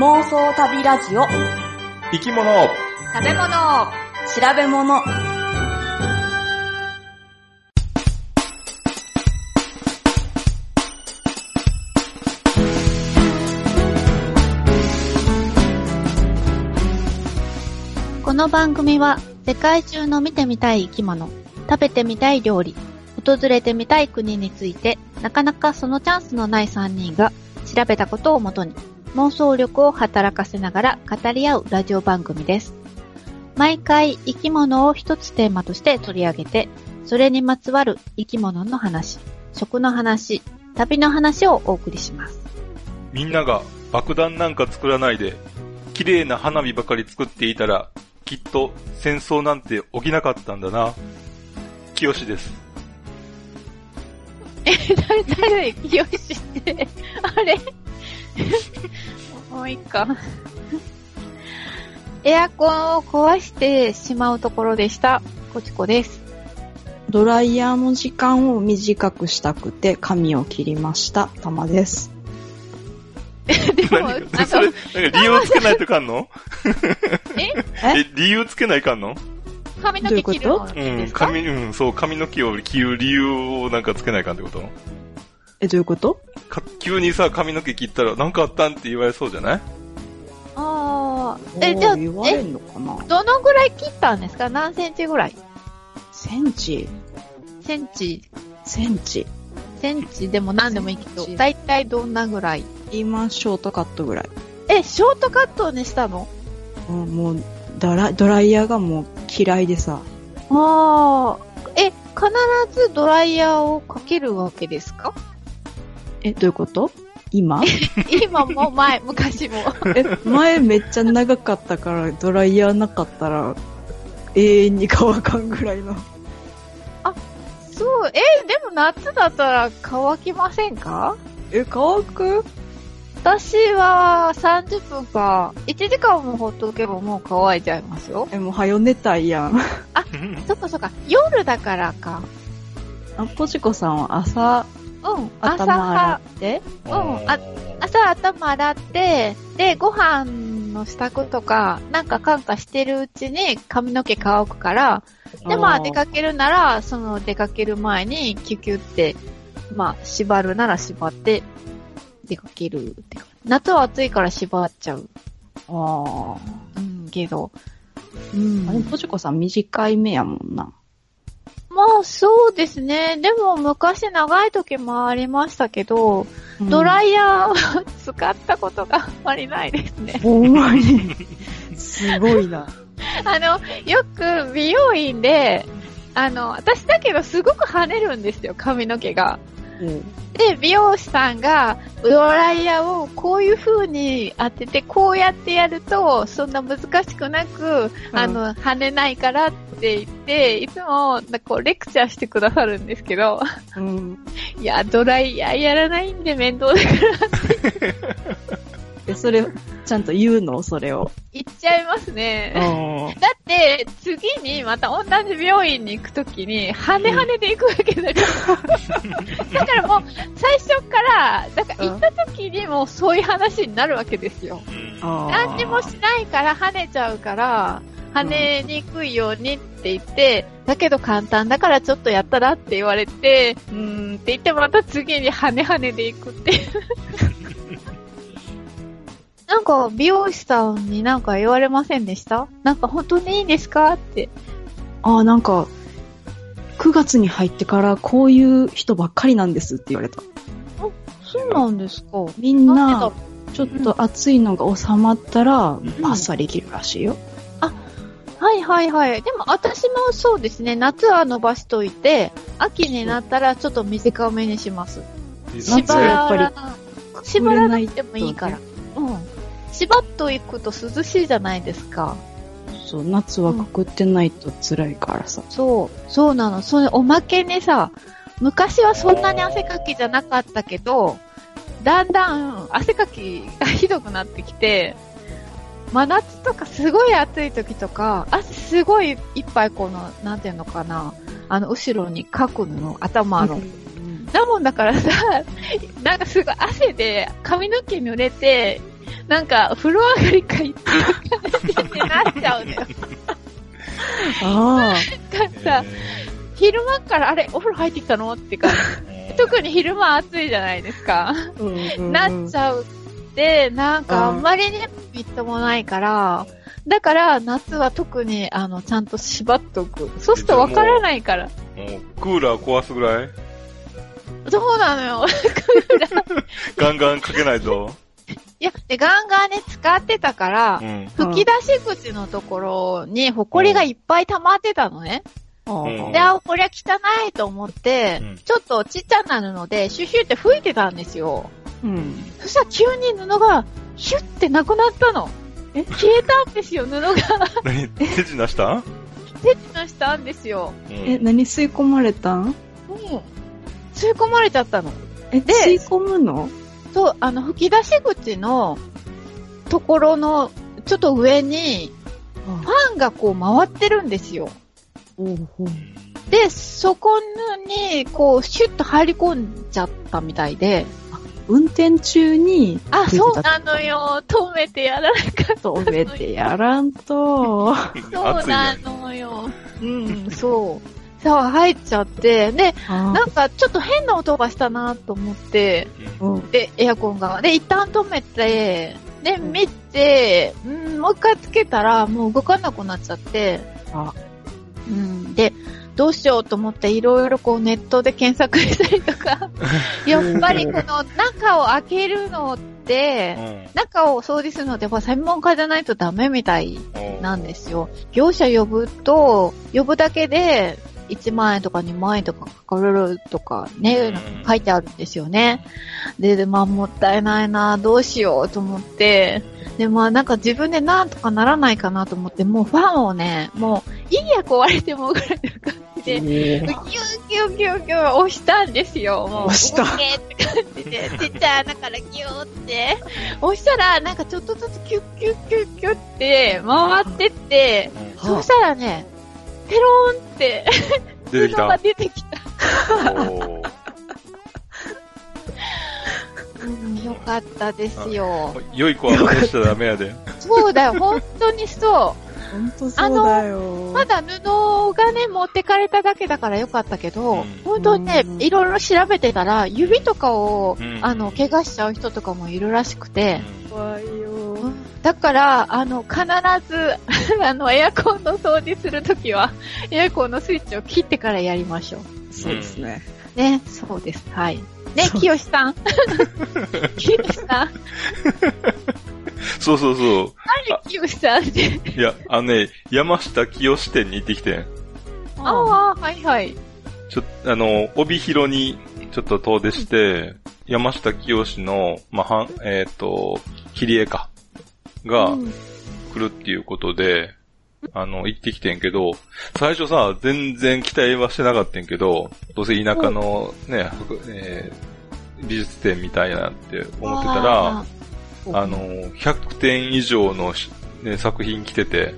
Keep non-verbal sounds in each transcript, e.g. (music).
妄想旅ラジオ。生き物。食べ物。調べ物。この番組は世界中の見てみたい生き物、食べてみたい料理、訪れてみたい国についてなかなかそのチャンスのない3人が調べたことをもとに妄想力を働かせながら語り合うラジオ番組です。毎回生き物を一つテーマとして取り上げて、それにまつわる生き物の話、食の話、旅の話をお送りします。みんなが爆弾なんか作らないで、綺麗な花火ばかり作っていたら、きっと戦争なんて起きなかったんだな。清です。え、誰、誰、清しって、あれ？(laughs) もういいか。エアコンを壊してしまうところでした。こちこです。ドライヤーの時間を短くしたくて髪を切りました。たまです。(laughs) でも、なんか理由つけないといかんの？え？(laughs) え、理由つけないかんの？髪の毛切るのうでん、髪、うん、そう、髪の毛を切る理由をなんかつけないかんってこと？え、どういうこと？か急にさ、髪の毛切ったら、なんかあったんって言われそうじゃない？ああ。え、じゃあ、言われえ、んのかな？どのぐらい切ったんですか？何センチぐらい？センチ。センチ、センチ。センチ。でも何でもいいけどだいたいどんなぐらい？今、ショートカットぐらい。え、ショートカットにしたの？うんもうドラ、ドライヤーがもう嫌いでさ。ああ。え、必ずドライヤーをかけるわけですか？え、どういうこと？今？(laughs) 今も前、昔も。(laughs) え、前めっちゃ長かったから、ドライヤーなかったら、永遠に乾かんぐらいの。そう、え、でも夏だったら乾きませんか？え、乾く？私は30分か、1時間もほっとけばもう乾いちゃいますよ。え、もう早寝たいやん。(laughs) そっかそっか、夜だからか。あ、ポチコさんは朝、うん、朝はって、うん、あ、朝頭洗って、で、ご飯の支度とか、なんかかんかしてるうちに髪の毛乾くから、で、まあ出かけるなら、その出かける前にキュキュって、まあ縛るなら縛って出かけるってか。夏は暑いから縛っちゃう。あうん、けど。うんあ。。でも、ポチコさん短い目やもんな。まあそうですね。でも昔長い時もありましたけど、ドライイヤーは使ったことがあんまりないですね。ほんまに。すごいな。(laughs) あの、よく美容院で、あの、私だけどすごく跳ねるんですよ、髪の毛が。うん。で、美容師さんが、ドライヤーをこういう風に当てて、こうやってやると、そんな難しくなく、あの、跳ねないからって言って、いつも、こう、レクチャーしてくださるんですけど、うん。(laughs) いや、ドライヤーやらないんで面倒だからで、(laughs) それ、ちゃんと言うの？それを。言っちゃいますね。あだって、次にまた同じ病院に行くときに、跳ね跳ねで行くわけだから。だからもう、最初から、だから行ったときにもうそういう話になるわけですよ。あ。何にもしないから跳ねちゃうから、跳ねにくいようにって言って、だけど簡単だからちょっとやったらって言われて、うーんって言ってまた次に跳ね跳ねで行くっていう。なんか、美容師さんになんか言われませんでした？なんか本当にいいんですか？って。あ、なんか、9月に入ってからこういう人ばっかりなんですって言われた。そうなんですかみんなちょっと暑いのが収まったら、んバッサリ切るらしいよ。はいはいはい。でも私もそうですね。夏は伸ばしといて、秋になったらちょっと短めにします。夏はやっぱりり、縛らなくてもいいから。うん。縛っといくと涼しいじゃないですか。そう、夏はくくってないと辛いからさ。そう。そうなの。それおまけにさ、昔はそんなに汗かきじゃなかったけど、だんだん汗かきがひどくなってきて、真夏とかすごい暑い時とか、汗すごいいっぱいこの、なんていうのかな、あの、後ろにかくの、頭の。だもんだからさ、なんかすごい汗で髪の毛濡れて、なんか、風呂上がりかいってなっちゃうのよ。あなんかさ、昼間からあれ、お風呂入ってきたの？って感じ。特に昼間暑いじゃないですか。あ。うんなっちゃうって、なんかあんまりね、みっともないから、だから夏は特にあの、ちゃんと縛っとく。そうするとわからないから。もう、クーラー壊すぐらい？そうなのよ。(laughs) ガンガンかけないと。いや、で、ガンガンね、使ってたからう、ん。吹き出し口のところに、ホコリがいっぱい溜まってたのね。あうんで、あ、こりゃ汚いと思って、うんちょっとちっちゃな布で、シュシュって吹いてたんですよ。うん。そしたら急に布が、ヒュッてなくなったの。え？消えたんですよ、布が。何？手品した？手品したんですよ。え、何吸い込まれたん？うん。吸い込まれちゃったの。え、で吸い込むの？そう、あの、吹き出し口のところの、ちょっと上に、ファンがこう回ってるんですよ。で、そこに、こう、シュッと入り込んじゃったみたいで、運転中に、あ、そうなのよ。止めてやらなかった。止めてやらんと。(laughs) そうなね。のよ。うん、そう。そう、入っちゃって、で、あなんかちょっと変な音がしたなと思って、うん。で、エアコンが。で、一旦止めて、で、見て、うん、もう一回つけたら、もう動かなくなっちゃって、あ。うん、で、どうしようと思っていろいろこうネットで検索したりとか、(laughs) やっぱりこの中を開けるのって、中を掃除するのってやっぱ専門家じゃないとダメみたいうんなんですよ。業者呼ぶと、呼ぶだけで1万円とか2万円とかかかるとかね、うん書いてあるんですよね。で、でまあもったいないな、どうしようと思って、で、まあなんか自分でなんとかならないかなと思って、もうファンをね、もう、いいや壊れてもぐらいの感じで、ギューギューギューギュー押したんですよ。もう、押したって感じで、ちっちゃい穴からギューって。押したら、なんかちょっとずつキュッキュッキュッキュッって回ってって、そうしたらね、ペローンって出てきた。布が出てきた。よかったですよ。良い子は真似しちゃダメやで。そうだよ、本当にそう。ほんとそうだよ。まだ布がね、持ってかれただけだからよかったけど、うん本当にねう、んいろいろ調べてたら、指とかを、うんあの、怪我しちゃう人とかもいるらしくて、怖いよ。だから、あの、必ず、(laughs) あの、エアコンの掃除するときは、エアコンのスイッチを切ってからやりましょそうですね。う。ね、そうです。はい。ね、きよしさん。きよしさん。(laughs) そうそうそう。何きよしさんって。いや、あのね、山下清店に行ってきてん。ああ、はいはい。ちょっと、あの、帯広にちょっと遠出して、山下清の、まあ、はん、えっ、と、切り絵か。がうん来るっていうことで、あの、行ってきてんけど、最初さ、全然期待はしてなかったんけど、どうせ田舎のね、博えー美術展みたいなって思ってたら、ああの、100点以上のし、ね、作品来てて、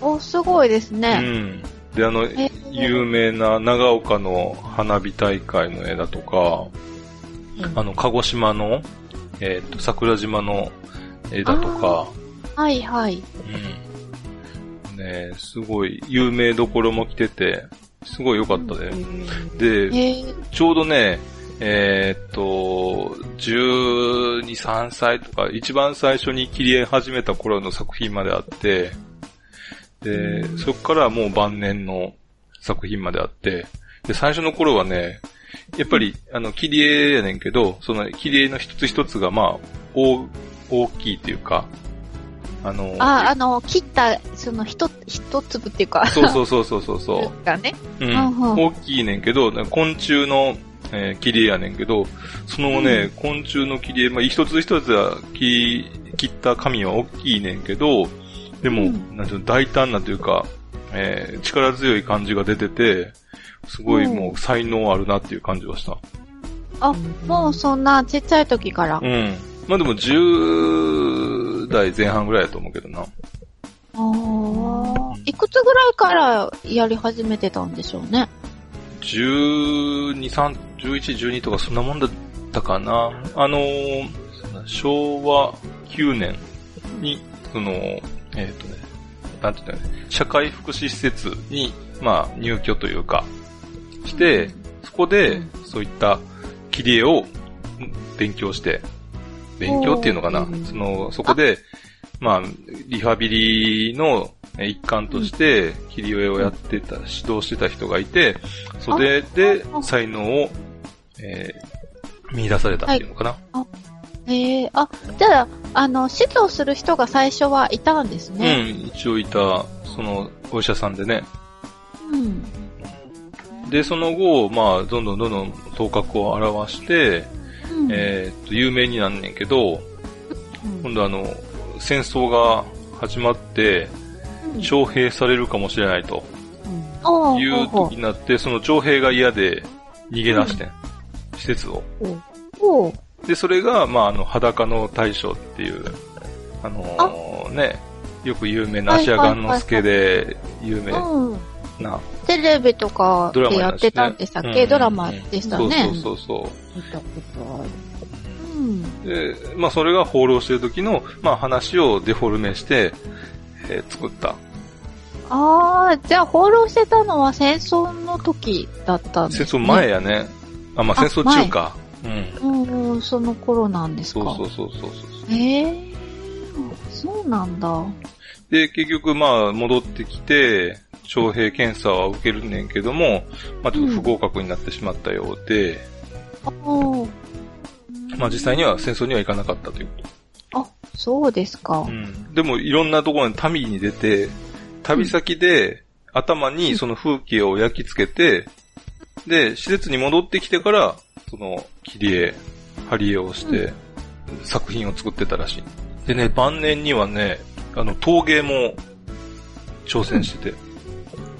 ーお、すごいですうね。ん。で、あの、え有名な長岡の花火大会の絵だとか、あの、鹿児島の、えっ、と、桜島の絵だとか、はいはい。うん。ねすごい、有名どころも来てて、すごい良かったで。で、えー、ちょうどね、えーっと、12、3歳とか、一番最初に切り絵始めた頃の作品まであって、で、そこからもう晩年の作品まであって、で、最初の頃はね、やっぱり、あの、切り絵やねんけど、その切り絵の一つ一つが、まあ、大、大きいっていうか、あの、あ、あの、切った、その、一、一粒っていうか、そうそうそうそうそうそう。(laughs) がね。うん大きいねんけど、昆虫の、えー切り絵やねんけど、そのね、昆虫の切り絵、まあ、一つ一つは切切った紙は大きいねんけど、でも、うんなんていうの、大胆なというか、えー力強い感じが出てて、すごいうんもう才能あるなっていう感じがした。あ、もうそんなちっちゃい時から。うん。まあでも10代前半ぐらいだと思うけどな。ああ。いくつぐらいからやり始めてたんでしょうね。12、3、11、12とかそんなもんだったかな。あのー、昭和2009年に、その、えっ、とね、なんていうんだろうね、社会福祉施設に、まあ、入居というか、して、そこで、そういった切り絵をうん勉強して、勉強っていうのかな。その、そこで、まあ、リハビリのえ一環として、切り絵をやってた、指導してた人がいて、それで才能を、えー見出されたっていうのかな？ええあ、じゃあ、あの、指導する人が最初はいたんですうね。ん、一応いた、その、お医者さんでね。うん。で、その後、まあ、どんどんどんどん頭角を現して、うん。えーっと、有名になんねんけど、うん今度あの、戦争が始まって、徴兵されるかもしれないという時になって、その徴兵が嫌で逃げ出してん。施設を。で、それが、まあ、あの、裸の大将っていう、あのーね、よく有名な芦屋雁之助で有名うん。なテレビとかでやってたんでしたっけ、うんドラマでしたね。そうそうそう見たことある。うん。で、まあ、それが放浪してる時の、まあ、話をデフォルメして、えー作った。ああ、じゃあ放浪してたのは戦争の時だったんですね。戦争前やね。あ、まあ、あ戦争中か。うん。うんうん、その頃なんですか。そうそうそうそうそう。ええそうなんだ。で、結局、まあ、戻ってきて、徴兵検査は受けるねんけども、まあ、ちょっと不合格になってしまったようで、おーまあ、実際には戦争には行かなかったというこあ、そうですかと。う。ん。でも、いろんなところに旅に出て、旅先で、頭にその風景を焼き付けて、で、施設に戻ってきてから、その、切り絵、貼り絵をして、作品を作ってたらしい。でね、晩年にはね、あの、陶芸も挑戦してて、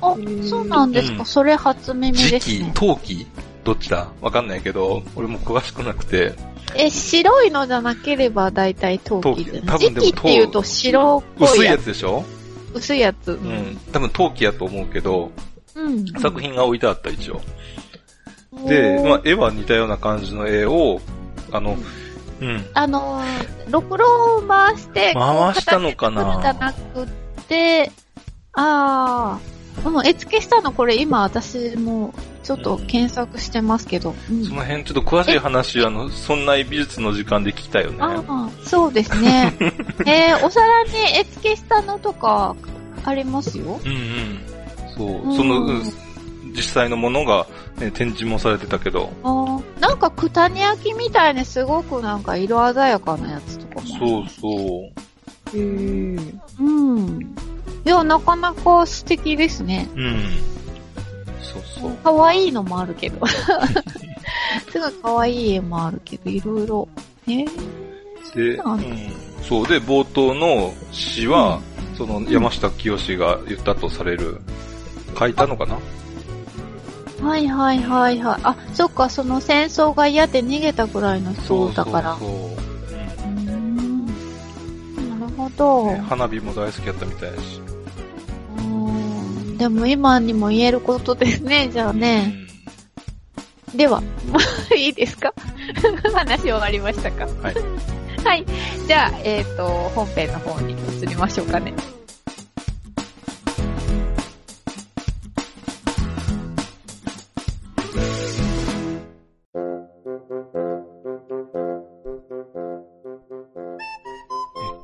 あ、そうなんですか。うんそれ初耳時期ですね、。陶器？どっちだ？わかんないけど、俺も詳しくなくて、え、白いのじゃなければ大体陶器で。陶器多分でも時期って言うと白っぽ薄いやいやつ。つでしょ？薄いやつ。ううん。多分陶器やと思うけど、うん。作品が置いてあった一応。で、まあ、絵は似たような感じの絵を、あの、うん。あのー、ろくろを回して、回したのかな？じゃなくって、ああ、うん、絵付けしたのこれ今私もちょっと検索してますけど。うんその辺ちょっと詳しい話、あの、そんな美術の時間で聞きたいよね。ああ、そうですね。(laughs) えー、お皿に絵付けしたのとかありますよ。うんうん。そう、うんその、うん実際のものが、ね、展示もされてたけど、あーなんか九谷焼みたいにすごくなんか色鮮やかなやつとかも。そうそう。へーうん。いや、なかなか素敵ですね。うん。そうそう。可愛いのもあるけど。(laughs) すごい可愛い絵もあるけど、いろいろ。えー、で、そうなんそうで、冒頭の詩は、その山下清が言ったとされる、書いたのかな？はいはいはいはい。あ、そっか、その戦争が嫌で逃げたぐらいの人だから。そうそううーん。なるほど。ね花火も大好きやったみたいだし。でも今にも言えることですね、じゃあね。では、(laughs) いいですか？(laughs) 話終わりましたか？はい。はい。じゃあ、えっ、と、本編の方に移りましょうかね。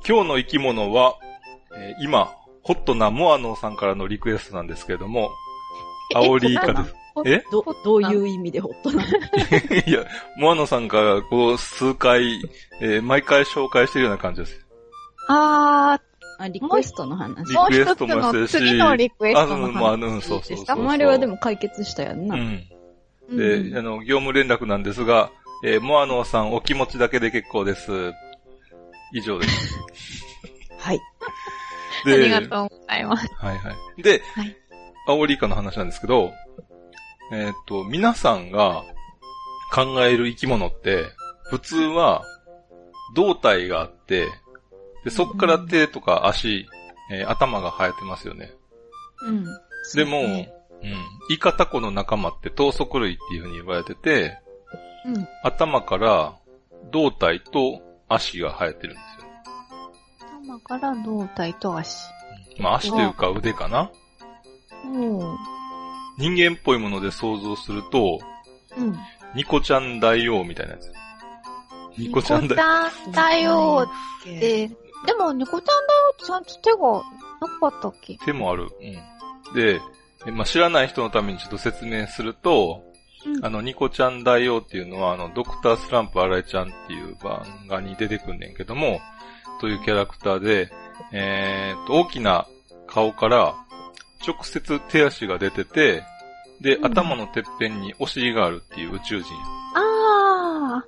今日の生き物は、えー今、ホットなモアノさんからのリクエストなんですけれども、アオリイカです。え？ど、どういう意味でホットなの？(laughs) いや、モアノさんからこう数回、えー毎回紹介してるような感じです。ああ、リクエストの話ー、。もう一つリクエストものしてるし次のリクエスあ、トのうん、まあ、話うん、そうそうそうそう。ですかあまりはでも解決したやんな。うん。うんで、あの、業務連絡なんですが、えーモアノさんお気持ちだけで結構です。以上です。(laughs) はい。ありがとうございます。はいはい。で、はいアオリイカの話なんですけど、えーっと、皆さんが考える生き物って、普通は胴体があって、で、そっから手とか足、えー頭が生えてますよね。うん。でも、そうねうん。イカタコの仲間って頭足類っていう風に言われてて、うん。頭から胴体と足が生えてるんですよ。頭から胴体と足。まあ足というか腕かなおー。人間っぽいもので想像すると、うん。ニコちゃん大王みたいなやつ。ニコちゃんニコ大王。ちゃんだよって、でもニコちゃんだよってちゃんと手がなかったっけ？手もある。うん。で、えまあ、知らない人のためにちょっと説明すると、うんあの、ニコちゃん大王っていうのは、あの、ドクタースランプ新井ちゃんっていう漫画に出てくんねんけども、というキャラクターで、えーっと、大きな顔から直接手足が出てて、で、うん頭のてっぺんにお尻があるっていう宇宙人。あ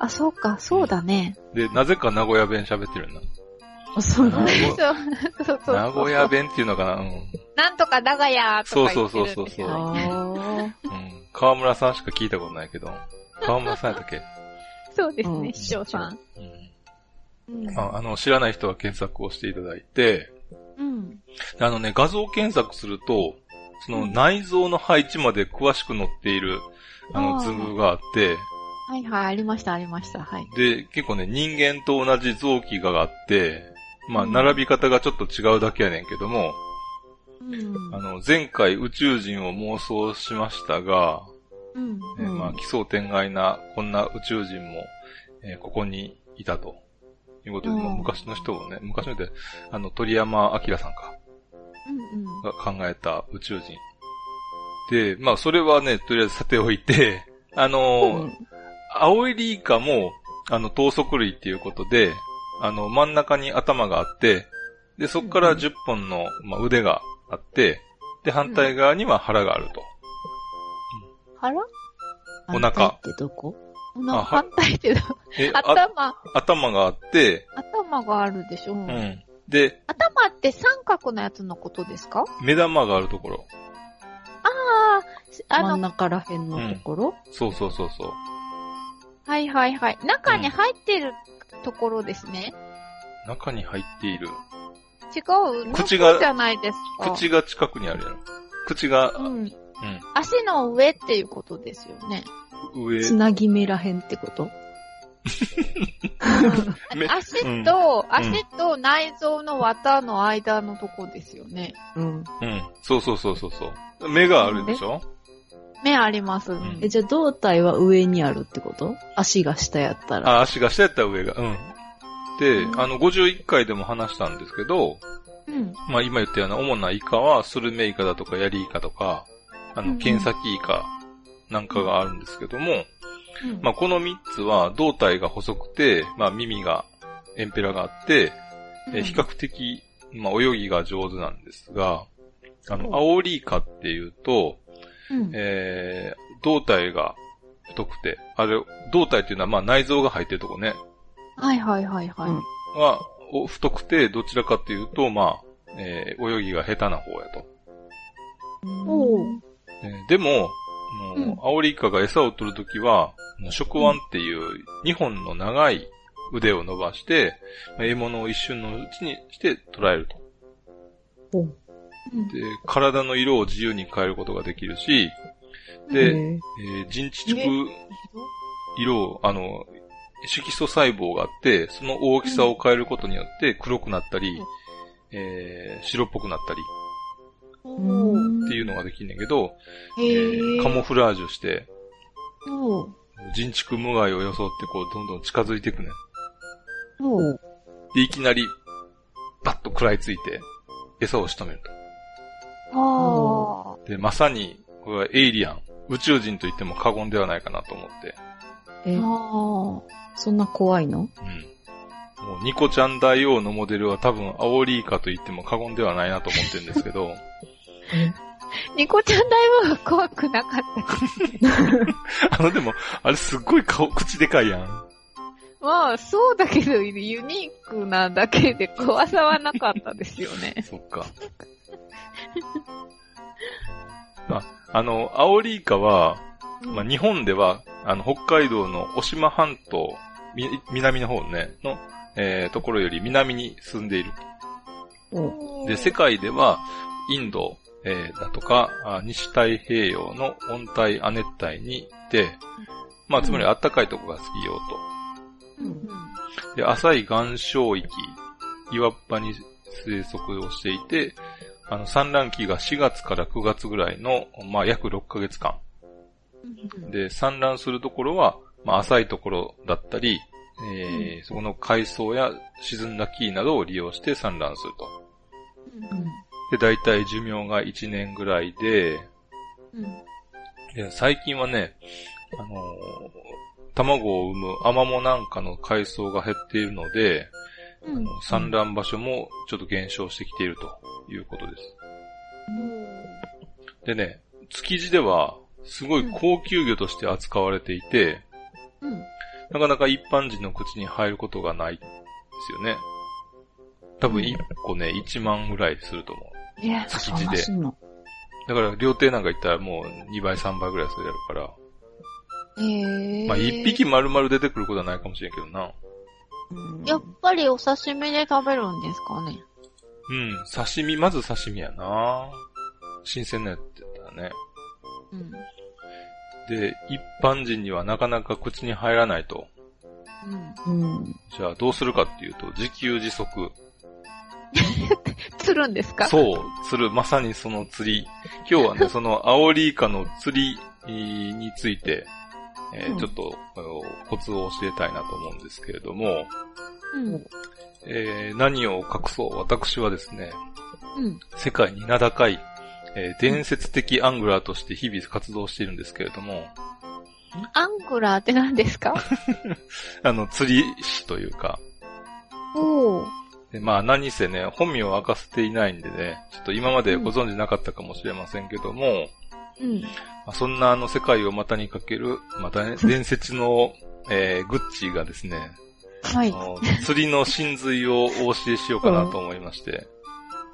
あ、あ、そうか、そうだね。で、なぜか名古屋弁喋ってるんだ。あ、そうそうそうそう。名古屋弁っていうのかなうん。なんとか長屋とか言ってるんですよ。そうそうそうそうあうん。河村さんしか聞いたことないけど。河村さんやったっけ？そうですね、うん師匠さん。うん。うん。ああの、知らない人は検索をしていただいて、うん。あのね、画像検索すると、その内臓の配置まで詳しく載っている、あの、図部があって、はいはい、ありました、ありました。はい。で、結構ね、人間と同じ臓器があって、まあ、うん並び方がちょっと違うだけやねんけども、うんあ。の、前回宇宙人を妄想しましたが、うん。うんえーまあ、奇想天外な、こんな宇宙人も、えーここにいたと。いうことで、うんまあ昔の人をね、昔の人で、あの、鳥山明さんか、うんうん。が考えた宇宙人。で、まあ、それはね、とりあえずさておいて、(laughs) あのー青いリイカも、あの、等足類っていうことで、あの、真ん中に頭があって、で、そこから10本の、まあ、腕があって、で、反対側には腹があると。腹？お腹反対ってどこ？お腹反対ってどえ、あ頭、頭があって、頭があるでしょ。うん。で、頭って三角のやつのことですか？目玉があるところ。ああ、あ真んの、中ら辺のところ、そうそうそうそう。はいはいはい。中に入ってるところですね。中に入っている。違う？口が中じゃないですか。口が近くにあるやろ。口が、うん。うん。足の上っていうことですよね。上、つなぎ目ら辺ってこと？(laughs) め足と、足と内臓の綿の間のとこですよね。うん。うん。そうそうそうそうそう。目があるでしょ？目あります。んえ、じゃあ胴体は上にあるってこと？足が下やったら。あ、足が下やったら上が。うん。あの、51回でも話したんですけど、うん。まあ今言ったような主なイカは、スルメイカだとかヤリイカとか、あの、ケンサキイカなんかがあるんですけども、うん。まあこの3つは胴体が細くて、まあ耳が、エンペラがあって、えー比較的、まあ泳ぎが上手なんですが、あの、アオリイカっていうと、うん。えー、胴体が太くて、あれ、胴体っていうのはまあ内臓が入ってるとこね、はいはいはいはい。うんは、お太くて、どちらかというと、まあ、えー泳ぎが下手な方やと。おうえーでも、あのうんアオリイカが餌を取るときは、食腕っていう2本の長い腕を伸ばして、まあ獲物を一瞬のうちにして捕らえると。うんで、体の色を自由に変えることができるし、へで、ーえー人畜色を、あの、色素細胞があって、その大きさを変えることによって黒くなったり、えー白っぽくなったり。っていうのができんねんけど、へえーーカモフラージュして、人畜無害を装ってこう、どんどん近づいていくねん。で、いきなり、バッと食らいついて、餌を仕留めるあと。で、まさに、これはエイリアン、宇宙人と言っても過言ではないかなと思って。えあ。、あそんな怖いの？うん。もう、ニコちゃん大王のモデルは多分、アオリイカと言っても過言ではないなと思ってるんですけど、あ。(laughs) ニコちゃん大王は怖くなかった。(laughs) あのでも、あれすっごい顔、口でかいやん。まあ、そうだけど、ユニークなだけで怖さはなかったですよね。(laughs) そっか。あ、あの、アオリイカは、まあ、日本では、あの、北海道の渡島半島、み、南の方ね、の、えー、ところより南に住んでいる。おで、世界では、インド、えー、だとか、あ西太平洋の温帯亜熱帯にいて、まあ、つまり暖かいとこが好きよと。うんで、浅い岩礁域岩っぱに生息をしていて、あの、産卵期が4月から9月ぐらいの、まあ、約6ヶ月間。で、産卵するところは、まあ、浅いところだったり、えーそこの海藻や沈んだ木などを利用して産卵すると。で、大体寿命が1年ぐらいで、で最近はね、あのー卵を産むアマモなんかの海藻が減っているので、あの産卵場所もちょっと減少してきているということです。でね、築地ではすごい高級魚として扱われていて、なかなか一般人の口に入ることがないんですよね。多分1個ね、1万ぐらいすると思う。え、築そん地で。だから料亭なんか行ったらもう2倍3倍ぐらいするやるから、えー、まあ1匹丸々出てくることはないかもしれんけどな。うんやっぱりお刺身で食べるんですかね。うん、刺身、まず刺身やな新鮮なやつやったらね。うん。で、一般人にはなかなか口に入らないと。うん。うん。じゃあどうするかっていうと、自給自足。(laughs) 釣るんですか？そう、釣る、まさにその釣り。今日はね、(laughs) そのアオリイカの釣りについて、えーうんちょっとコツを教えたいなと思うんですけれども、うん。えー何を隠そう、私はですね、うん。世界に名高い、えー伝説的アングラーとして日々活動しているんですけれども、アングラーって何ですか？(laughs) あの、釣り師というか、おー。でまあ何せね、本名を明かせていないんでね、ちょっと今までご存知なかったかもしれませんけども、うん。まあ、そんなあの世界を股にかける、またね、伝説の、えーグッチーがですね、はい。釣りの真髄をお教えしようかなと思いまして、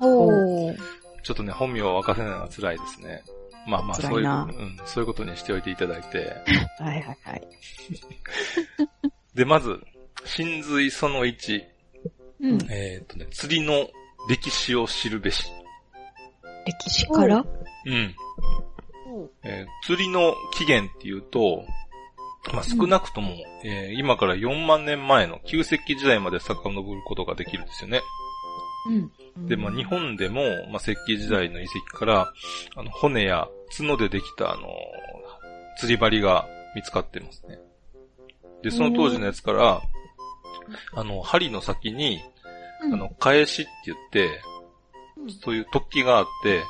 おー。ちょっとね、本名を明かせないのは辛いですね。まあまあ、そういう、うん、そういうことにしておいていただいて。はいはいはい。(laughs) で、まず、真髄その1、うん。えっ、とね、釣りの歴史を知るべし。歴史から？うん。えー釣りの起源っていうと、まあ、少なくとも、えー今から4万年前の旧石器時代まで遡ることができるんですよね。うん。で、まあ、日本でも、まあ、石器時代の遺跡から、あの、骨や角でできた、あの、釣り針が見つかってますね。で、その当時のやつから、あの、針の先に、うんあの、返しって言って、そういう突起があって、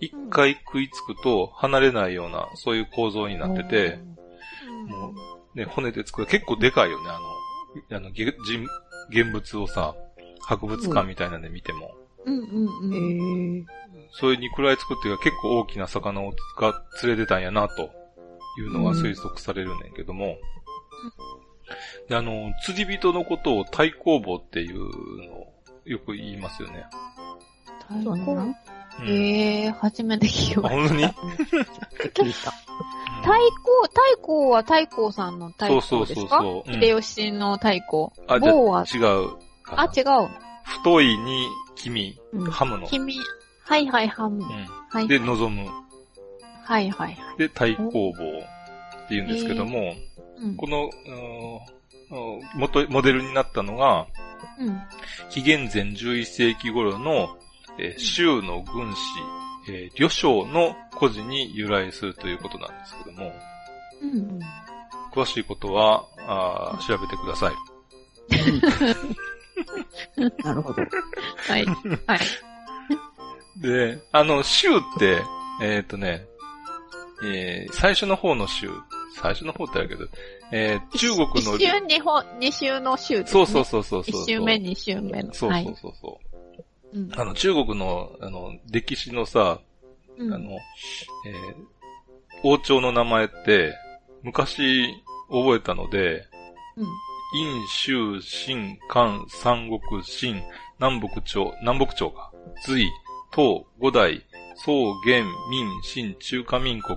一回食いつくと離れないような、そういう構造になってて、もう、ね、骨で作る。結構でかいよね、あの、あの、げ人、現物をさ、博物館みたいなんで見ても。うんうんえうん。ー、それに食らいつくっていうか結構大きな魚をが連れてたんやな、というのが推測されるねんけども。で、あの、釣り人のことを太公坊っていうのをよく言いますよね。そうなのうんえー、初めて聞きあ、まし本当に？聞いた。た。太閤、太閤は太閤さんの太そうそうそう閤ですかそう。うん秀吉の太閤。あ、あ違う。あ、違う。太いに黄身、うんハムの。君、はいはいハム。うはいん。で、望む。はいはいはい。で、太公坊って言うんですけども、うん。この、元、モデルになったのが、うん。紀元前11世紀頃の、えー州の軍師、えー、呂将の故事に由来するということなんですけども、うん。詳しいことは、あー調べてください。(laughs) (laughs) なるほど。はい。はい。(laughs) で、あの、州って、えーっ、とね、えー最初の方の州、最初の方ってあるけど、えー中国の、一周二本、二周の周です、ね。そうそうそうそうそう。一周目、二周目の。そうそうはい。そうそう。うん。あの、中国の、あの、歴史のさ、うんあの、えー王朝の名前って、昔覚えたので、うん。殷、州、秦、漢、三国、秦、南北朝、南北朝か。隋、唐、五代、宋、元、明、清、中華民国、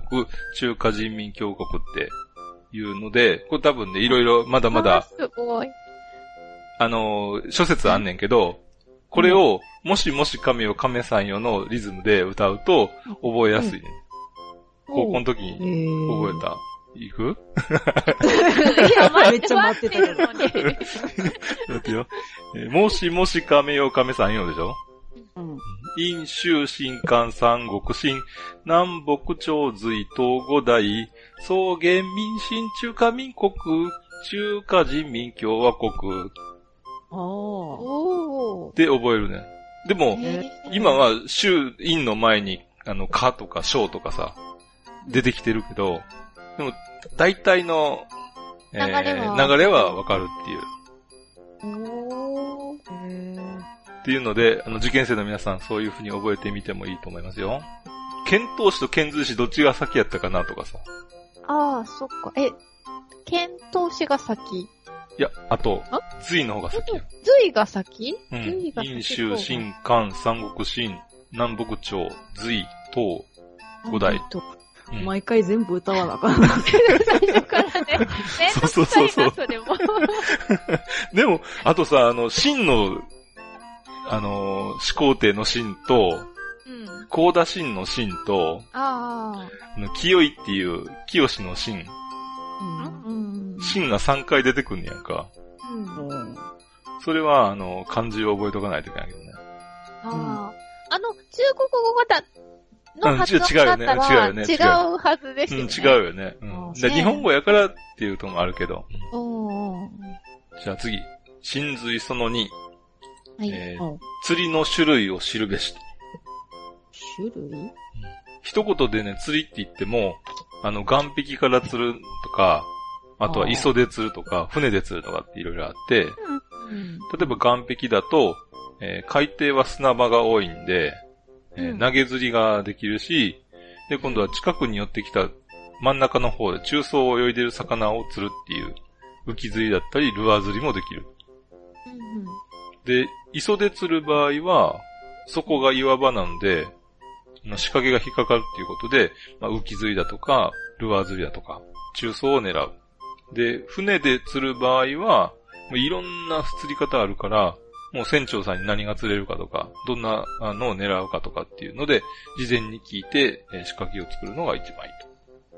中華人民共和国っていうので、これ多分ね、いろいろまだまあだ、すごい。あのー諸説あんねんけど、これを、もしもし亀を亀さんよのリズムで歌うと、覚えやすいね。高校の時えにー、覚えた。いく？(laughs) や、待めっちゃ待ってたるのに。だってよ。えーもしもし亀よ亀さんよでしょ？うん。陰州新韓三国新、南北朝隋東五代、草原民進中華民国、中華人民共和国ああ。おー。で覚えるね。でも、今、は州陰の前に、あの、かとか小とかさ、出てきてるけど、でも、大体の、えー流れはわかるっていう。っていうので、あの、受験生の皆さん、そういう風に覚えてみてもいいと思いますよ。剣闘士と剣図士どっちが先やったかなとかさ。ああ、そっか。え、剣闘士が先？いや、あとあ、隋の方が先や。隋が先？うん。隋が先陰州、新、韓、三国、新、南北朝、隋、東、五代。とうん毎回全部歌わなあかんな。最初からね。そうそうそうな、それも。でも、あとさ、あの、秦の、あの、始皇帝の秦と、うん。高田秦の秦と、ああの清いっていう、清の秦。あ。うん。秦が3回出てくんねやんか。うん。うん。それは、あの、漢字を覚えとかないといけないけどね。ああ。あの、中国語型の発音うん違うよねだったら、違うよね違うはずですうん、よね。違うよね。うん。日本語やからっていうとこもあるけど。じゃあ次。真髄その2。はい。えーうん釣りの種類を知るべし。種類？一言でね、釣りって言っても、あの、岸壁から釣るとか、あとは磯で釣るとか、船で釣るとかっていろいろあって、うん。例えば岸壁だと、えー海底は砂場が多いんで、えーうん投げ釣りができるし、で、今度は近くに寄ってきた真ん中の方で中層を泳いでる魚を釣るっていう、浮き釣りだったり、ルアー釣りもできる。うんで、磯で釣る場合は、そこが岩場なので、仕掛けが引っかかるっていうことで、まあ、浮き釣りだとか、ルアー釣りだとか、中層を狙う。で、船で釣る場合は、いろんな釣り方あるから、もう船長さんに何が釣れるかとか、どんなあのを狙うかとかっていうので、事前に聞いて、えー仕掛けを作るのが一番いい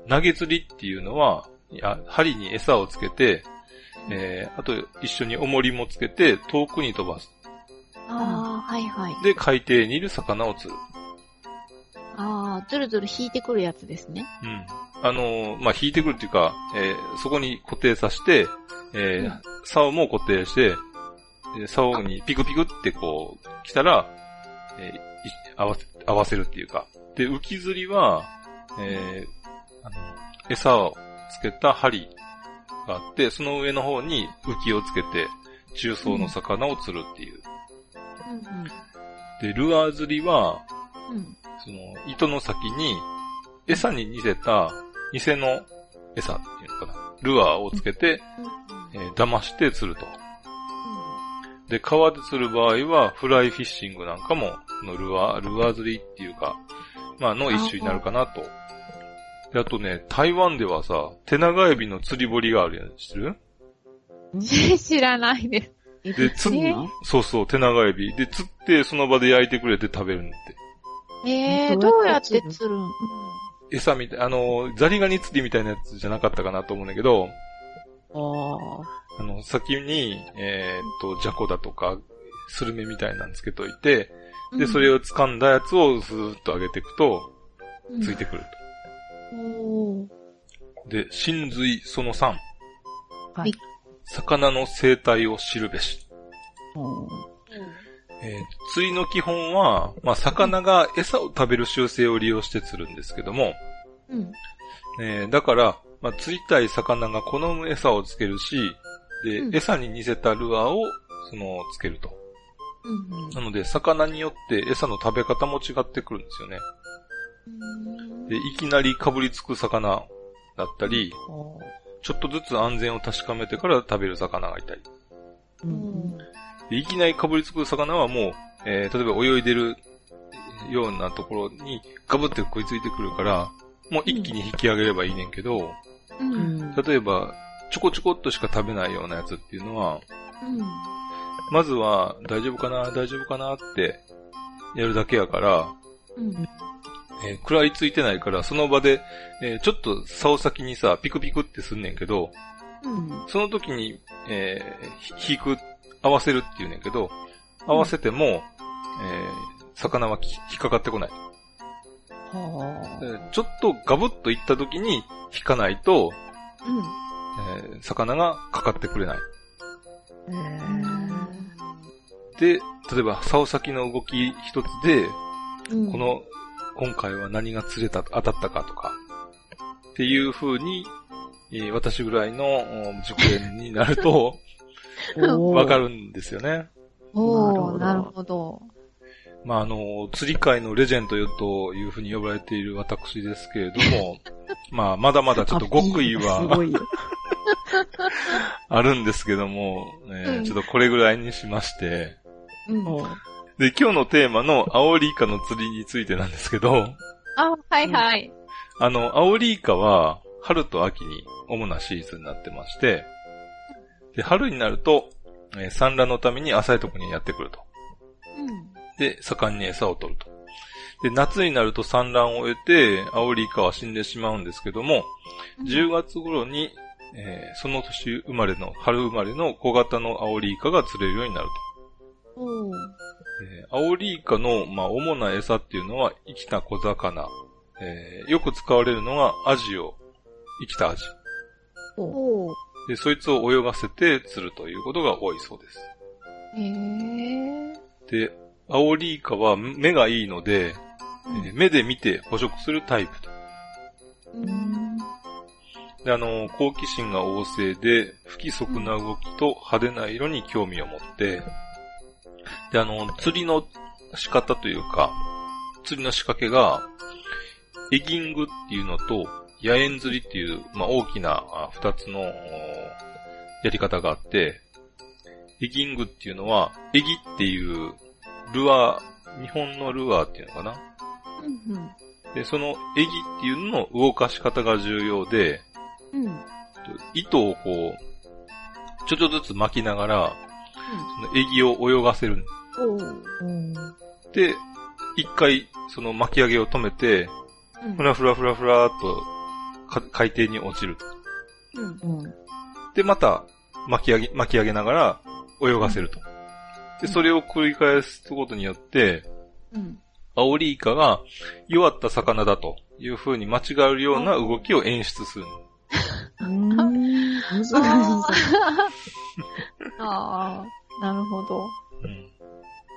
と。投げ釣りっていうのは、針に餌をつけて、えーあと一緒に重りもつけて遠くに飛ばす。ああ、はいはい。で、海底にいる魚を釣る。ああ、ずるずる引いてくるやつですね。うん。あのーまあ、引いてくるっていうか、えーそこに固定させて、えー竿も固定して、で竿にピクピクってこう、来たら、えーい合わせ、合わせるっていうか。で、浮き釣りは、えーあの、餌をつけた針があって、その上の方に浮きをつけて、重層の魚を釣るっていう。うんで、ルアー釣りは、うん。うん。その、糸の先に、餌に似せた、偽の餌っていうのかな。ルアーをつけて、えー騙して釣ると。で、川で釣る場合は、フライフィッシングなんかも、そのルアー、ルアー釣りっていうか、まあ、の一種になるかなと。で、あとね、台湾ではさ、手長エビの釣り堀があるやつ知ってる？(laughs) 知らないです。えでつそうなんそうそう、手長エビ。で、釣って、その場で焼いてくれて食べるんだって。ええ、どどうやって？釣るん餌みたい、あの、ザリガニ釣りみたいなやつじゃなかったかなと思うんだけど、ああ。あの、先に、えーっと、ジャコだとか、スルメみたいなのつけといて、で、それを、を掴んだやつをスーッと上げていくと、うんついてくるおーと。で、真髄その3。はい。魚の生態を知るべし。うんえー釣りの基本は、まあ、魚が餌を食べる習性を利用して釣るんですけども、うん。えーだから、まあ、釣りたい魚が好む餌をつけるし、で、うん餌に似せたルアーを、その、つけると。うん。なので、魚によって餌の食べ方も違ってくるんですよね。で、いきなりかぶりつく魚だったり、ちょっとずつ安全を確かめてから食べる魚がいたり。ううんん。でいきなりかぶりつく魚はもう、えー例えば泳いでるようなところにガブって食いついてくるから、もう一気に引き上げればいいねんけど、例えば、ちょこちょこっとしか食べないようなやつっていうのは、うん。まずは大丈夫かな大丈夫かなってやるだけやから、うん。えー食らいついてないから、その場で、えーちょっと竿先にさ、ピクピクってすんねんけど、うん。その時に、えーひ引く、合わせるっていうねんけど、合わせても、えー魚はき引っかかってこない。ちょっとガブッといった時に引かないと、うん。えー魚がかかってくれない。で、例えば、竿先の動き一つで、うんこ、の、今回は何が釣れた、当たったかとか、っていう風に、えー私ぐらいのお受験になると、(laughs) ーわか。るんですよね。おー、なるほど。まあ、あの、釣り界のレジェンドよという風に呼ばれている私ですけれども、(laughs) まあ、まだまだちょっと極意すは。あるんですけども、えーうんちょっとこれぐらいにしまして、うん。で、今日のテーマのアオリイカの釣りについてなんですけど、あ、はいはい。あの、アオリイカは春と秋に主なシーズンになってまして、で、春になると、えー産卵のために浅いところにやってくると。うん。で、盛んに餌を取ると。で、夏になると産卵を終えて、アオリイカは死んでしまうんですけども、10月頃に、えーその年生まれの、春生まれの小型のアオリイカが釣れるようになると。えーアオリイカの、まあ、主な餌っていうのは生きた小魚。えーよく使われるのがアジを、生きたアジ。おー。で、そいつを泳がせて釣るということが多いそうです。へー。で、アオリイカは目がいいので、えー目で見て捕食するタイプと。うん。で、あの、好奇心が旺盛で、不規則な動きと派手な色に興味を持って、で、あの、釣りの仕方というか、釣りの仕掛けが、エギングっていうのと、野縁釣りっていう、まあ、大きなあ二つのおやり方があって、エギングっていうのは、エギっていうルアー、日本のルアーっていうのかな？うん。で、そのエギっていうのの動かし方が重要で、うん。糸をこう、ちょっとずつ巻きながら、そのエギを泳がせる。で、一回、その巻き上げを止めて、うんふらふらふらふらっとか海底に落ちると。うん。うん。で、また巻き上げ、巻き上げながら泳がせると。で、それを繰り返すことによって、うん。アオリイカが弱った魚だという風に間違えるような動きを演出する。うーん。ああ、なるほど。うん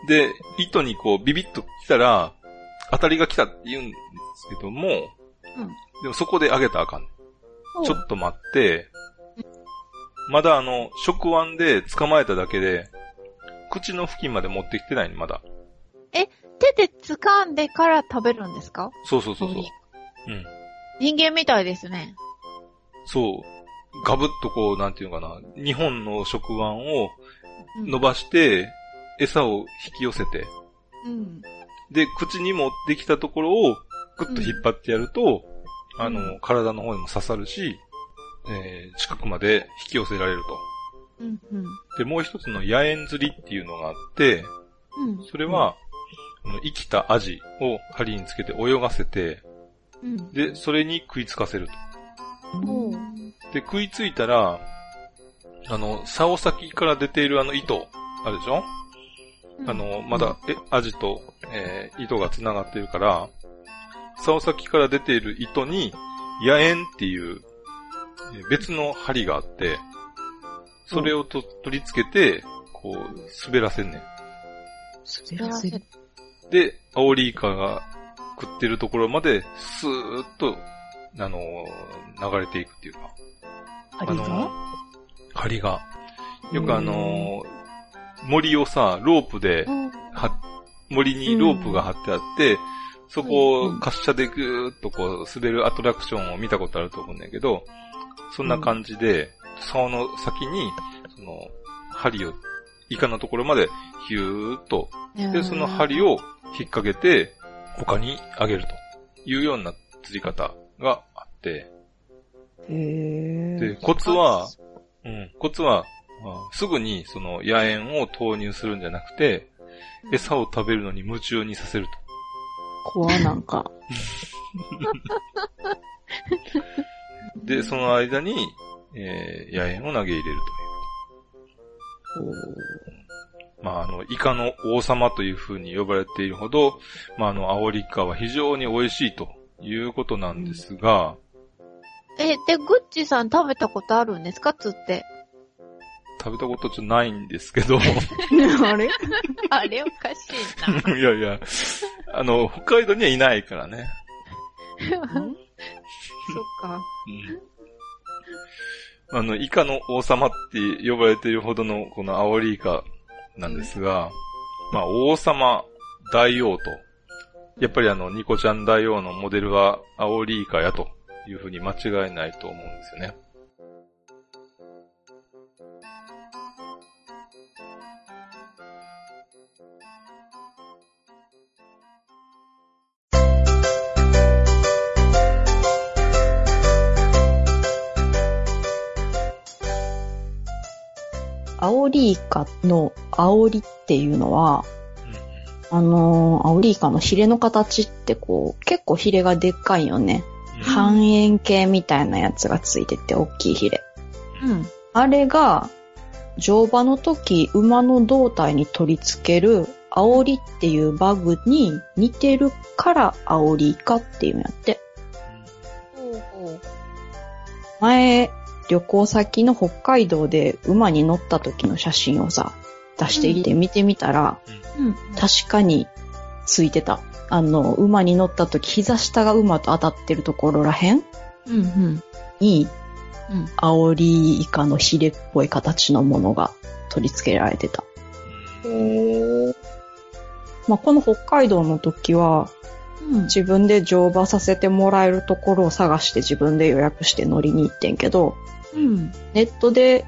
で、糸にこうビビッと来たら、当たりが来たって言うんですけども、うんでもそこで上げたらあかん。ちょっと待って、まだあの、食腕で捕まえただけで、口の付近まで持ってきてないの、まだ。手で掴んでから食べるんですか？そうそうそうそう。うん。人間みたいですね。そう。ガブッとこう、なんていうのかな、日本の食腕をうん伸ばして、餌を引き寄せて、うん。で、口に持ってきたところを、グッと引っ張ってやると、あの、うん体の方にも刺さるし、えー近くまで引き寄せられると。うん。うん。で、もう一つの野縁釣りっていうのがあって、うん。それは、あの生きたアジを針につけて泳がせて、うん。で、それに食いつかせると。で、食いついたら、あの、竿先から出ているあの糸、あるでしょ、あの、まだ、え、アジと、えー糸が繋がってるから、竿先から出ている糸に、野縁っていう、えー別の針があって、それをと、取り付けて、こう、滑らせんねん。滑らせる。で、アオリイカが食ってるところまで、スーッと、あのー流れていくっていうか。針が？あのー針が。よくあのー森をさ、ロープで、うん。は、森にロープが張ってあって、そこをうん滑車でぐーっとこう滑るアトラクションを見たことあると思うんだけど、そんな感じで、竿の先に、その、針を、イカのところまでヒューッとで、その針を引っ掛けて、他にあげるというような釣り方があって、で、コツは、う。ん、コツは、まあすぐにその野縁を投入するんじゃなくて、餌を食べるのに夢中にさせると。怖なんか。(laughs) で、その間に、えー、野猿を投げ入れるという。まあ、あの、イカの王様という風に呼ばれているほど、まあ、あの、アオリイカは非常に美味しいということなんですが、え、で、グッチさん食べたことあるんですか？つって。食べたことちょっとないんですけど、(laughs) あれ？(laughs) あれおかしいな。(laughs) いやいや、あの、北海道にはいないからね。そっか。うん。あの、イカの王様って呼ばれているほどのこのアオリイカなんですが、まあ、王様、大王と、やっぱりあの、ニコちゃん大王のモデルはアオリイカやというふうに間違いないと思うんですよね。アオリイカのアオリっていうのは、あのーアオリイカのヒレの形ってこう、結構ヒレがでっかいよね。半円形みたいなやつがついてて、大きいヒレ。うん。あれが、乗馬の時、馬の胴体に取り付ける、アオリっていうバグに似てるから、アオリイカっていうんやって。前、旅行先の北海道で馬に乗った時の写真をさ、出してきて見てみたら、うん。確かについてた。あの、馬に乗った時、膝下が馬と当たってるところらへんうん。うん。に、うん。アオリイカのヒレっぽい形のものが取り付けられてた。うんまあ、この北海道の時は、うん。自分で乗馬させてもらえるところを探して自分で予約して乗りに行ってんけど、うん。ネットで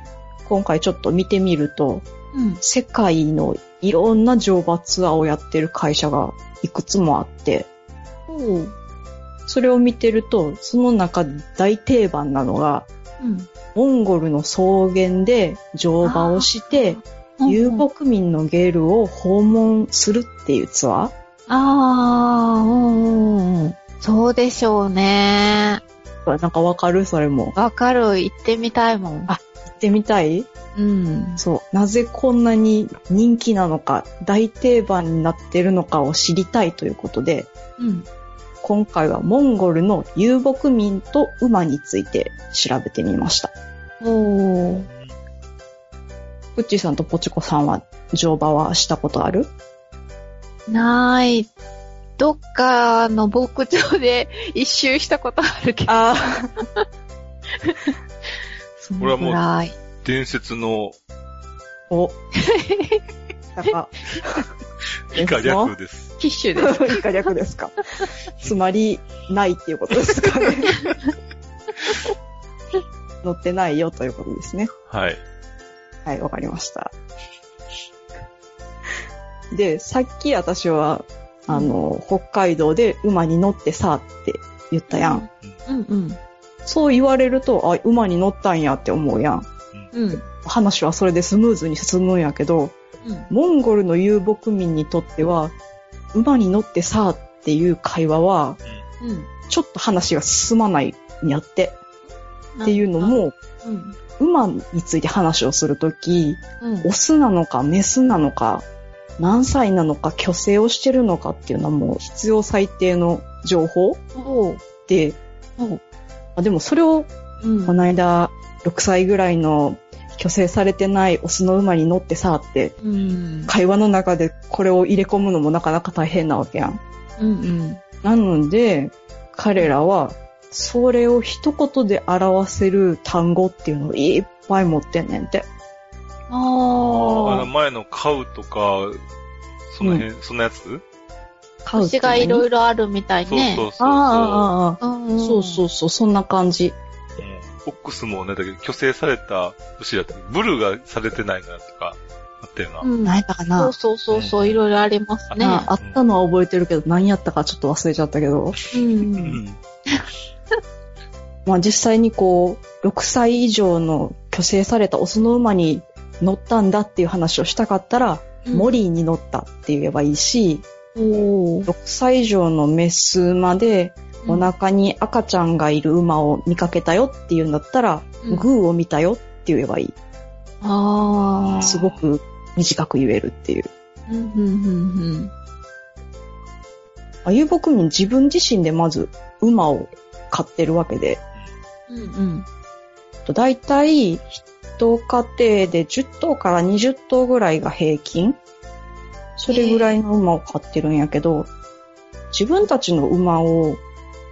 今回ちょっと見てみると、うん。世界のいろんな乗馬ツアーをやってる会社がいくつもあって、ほう。それを見てると、その中で大定番なのが、うん。モンゴルの草原で乗馬をして、遊牧民のゲルを訪問するっていうツアーああ、うんうん。そうでしょうね。なんかわかる？それも。わかる。行ってみたいもん。あ行ってみたい？うん。そう。なぜこんなに人気なのか、大定番になってるのかを知りたいということで、うん。今回はモンゴルの遊牧民と馬について調べてみました。おー。うっちーさんとポチコさんは乗馬はしたことある？ない。どっかの牧場で (laughs) 一周したことあるけど。あそ (laughs) これはもう。伝説のお。なんか、(laughs) 以下略です。キッシュです。以下略ですか？つまり、ないっていうことですかね。乗ってないよということですね。はい。はい、わかりました。で、さっき私は、あの、北海道で馬に乗ってさって言ったやん。うんうん。そう言われると、あ、馬に乗ったんやって思うやん。うん。話はそれでスムーズに進むんやけど、うん。モンゴルの遊牧民にとっては、馬に乗ってさっていう会話は、うん。ちょっと話が進まないんやって。っていうのも、うん。馬について話をするとき、うん。オスなのかメスなのか、何歳なのか、虚勢をしてるのかっていうのはもう必要最低の情報。で、でもそれをうん。この間、6歳ぐらいの虚勢されてないオスの馬に乗ってさって、うん。会話の中でこれを入れ込むのもなかなか大変なわけやん。うんうん。なので、彼らは、それを一言で表せる単語っていうのをいっぱい持ってんねんって。あの。前のカウとか、その辺、そんなやつ？買うって牛がいろいいろあるみたいそうね。そうそうそう。ああ、ああ、あうん。そうそうそう、そんな感じ。うんオックスもね、だけど、虚勢された牛だったブルーがされてないなとか、あったよな。うん。何やったかそなうそうそうそう、いろいろありますね。ああったのは覚えてるけど、何やったかちょっと忘れちゃったけど。う。うんん。(laughs) まあ実際にこう、6歳以上の虚勢されたオスの馬に乗ったんだっていう話をしたかったら、モリーに乗ったって言えばいいし、おー。6歳以上のメス馬で、お腹に赤ちゃんがいる馬を見かけたよっていうんだったら、うんグーを見たよって言えばいい。あー。すごく短く言えるっていう。うん、うん、うん、あ遊牧民自分自身でまず馬を飼ってるわけで、うん。うん、だいたい一家庭で10頭から20頭ぐらいが平均？それぐらいの馬を飼ってるんやけど、自分たちの馬を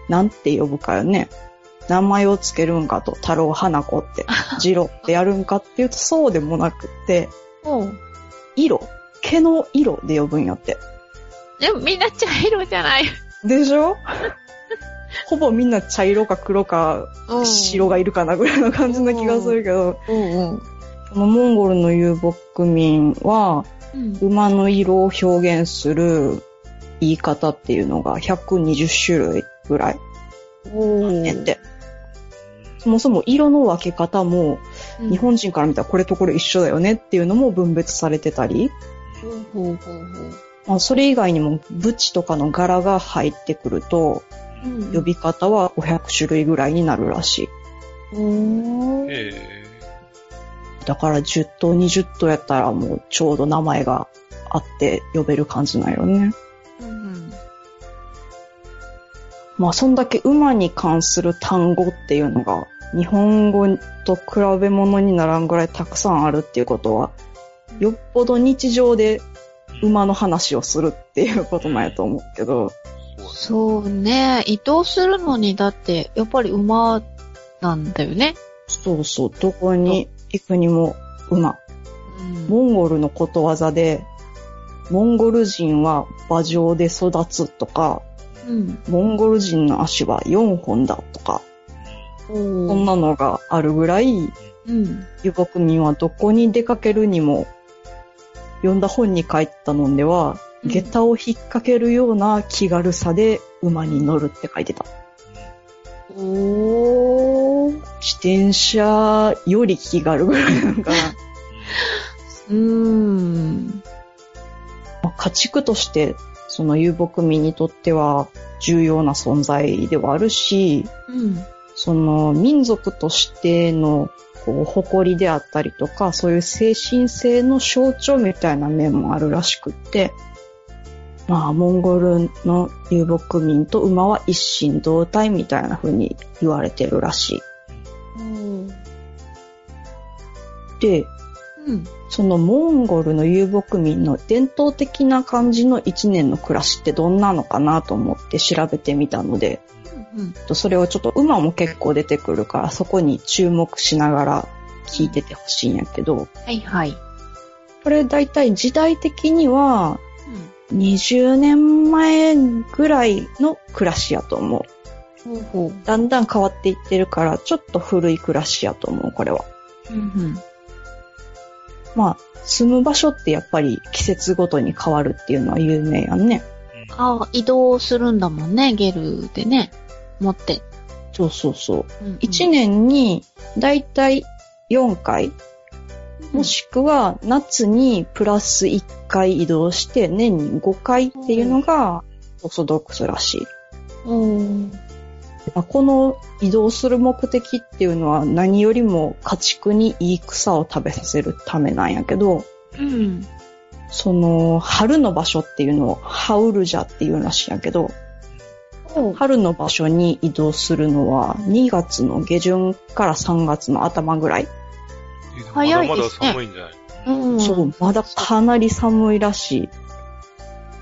なんて呼ぶかよね。名前をつけるんかと、太郎花子って、(laughs) 次郎ってやるんかっていうとそうでもなくって、色、毛の色で呼ぶんやって。でもみんな茶色じゃない。でしょ？ほぼみんな茶色か黒か白がいるかなぐらいの感じな気がするけど、うんうん。このモンゴルの遊牧民は、うん。馬の色を表現する言い方っていうのが120種類ぐらいおあって。て、そもそも色の分け方もうん。日本人から見たらこれとこれ一緒だよねっていうのも分別されてたり。まあ、それ以外にもブチとかの柄が入ってくるとうん呼び方は500種類ぐらいになるらしい。おーえだから10頭20頭やったらもうちょうど名前があって呼べる感じなんよね。うんまあ、そんだけ馬に関する単語っていうのが、日本語と比べ物にならんぐらいたくさんあるっていうことは、よっぽど日常で馬の話をするっていうことなんやと思うけど、そうね。移動するのにだって、やっぱり馬なんだよね。そうそう、どこに行くにも馬。うんモンゴルのことわざで、モンゴル人は馬上で育つとか、うん。モンゴル人の足は4本だとか、そそんなのがあるぐらい、うん。遊牧民はどこに出かけるにも、読んだ本に書いたのでは、うん下駄を引っ掛けるような気軽さで馬に乗るって書いてた。おー。自転車より気軽ぐらいなのかな。うーん。まあ家畜として、その遊牧民にとっては重要な存在ではあるし、うん。その民族としてのこう誇りであったりとか、そういう精神性の象徴みたいな面もあるらしくって、まあ、モンゴルの遊牧民と馬は一心同体みたいな風に言われてるらしい。で、うん。そのモンゴルの遊牧民の伝統的な感じの一年の暮らしってどんなのかなと思って調べてみたので、うん。それをちょっと馬も結構出てくるからそこに注目しながら聞いててほしいんやけど、はいはい。これ大体時代的には20年前ぐらいの暮らしやと思う。ほうほう。だんだん変わっていってるからちょっと古い暮らしやと思う、これは。うんうん。まあ、住む場所ってやっぱり季節ごとに変わるっていうのは有名やんね。ああ、移動するんだもんね、ゲルでね。持って。そうそうそう。うん1年にだいたい4回、もしくは夏にプラス1回移動して年に5回っていうのがオーソドックスらしい。うん。まあこの移動する目的っていうのは何よりも家畜にいい草を食べさせるためなんやけど、うん。その春の場所っていうのをハウルジャっていうらしいんやけど、春の場所に移動するのは2月の下旬から3月の頭ぐらい。早いまだまだですね寒いんじゃない？うん。そう、まだかなり寒いらしい。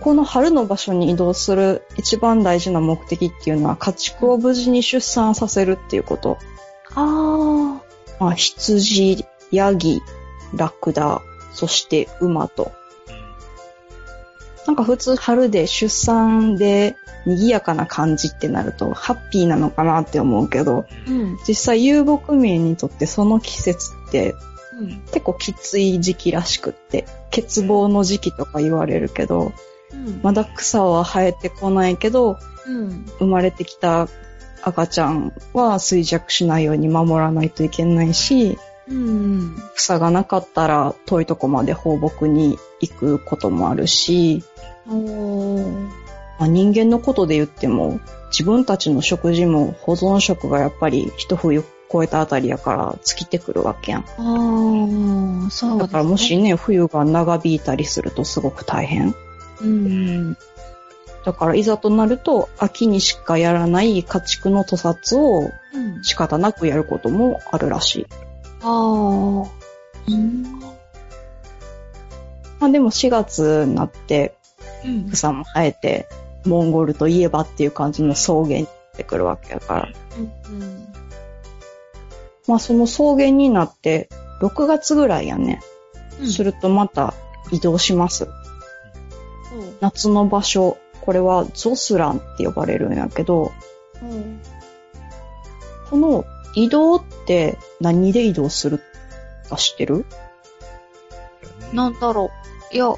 この春の場所に移動する一番大事な目的っていうのは家畜を無事に出産させるっていうこと。あまあ、羊、ヤギ、ラクダ、そして馬と。なんか普通春で出産で賑やかな感じってなるとハッピーなのかなって思うけど、あ。うん。実際遊牧民にとってその季節ってうん。結構きつい時期らしくって、欠乏の時期とか言われるけど、うん。まだ草は生えてこないけど、うん。生まれてきた赤ちゃんは衰弱しないように守らないといけないし、うん。草がなかったら遠いとこまで放牧に行くこともあるし。まあ、人間のことで言っても、自分たちの食事も保存食がやっぱり一冬超えたあたりやから尽きてくるわけやん。あー、そうね。だからもしね、冬が長引いたりするとすごく大変。うん。だからいざとなると、秋にしかやらない家畜の屠殺をうん。仕方なくやることもあるらしい。あー。うん。まあでも4月になってうん。草も生えて、モンゴルといえばっていう感じの草原になってくるわけだから。うん。まあその草原になって、6月ぐらいやね。うん。するとまた移動します。うん。夏の場所、これはゾスランって呼ばれるんやけど、うん。この移動って何で移動するか知ってる？なんだろう。いや、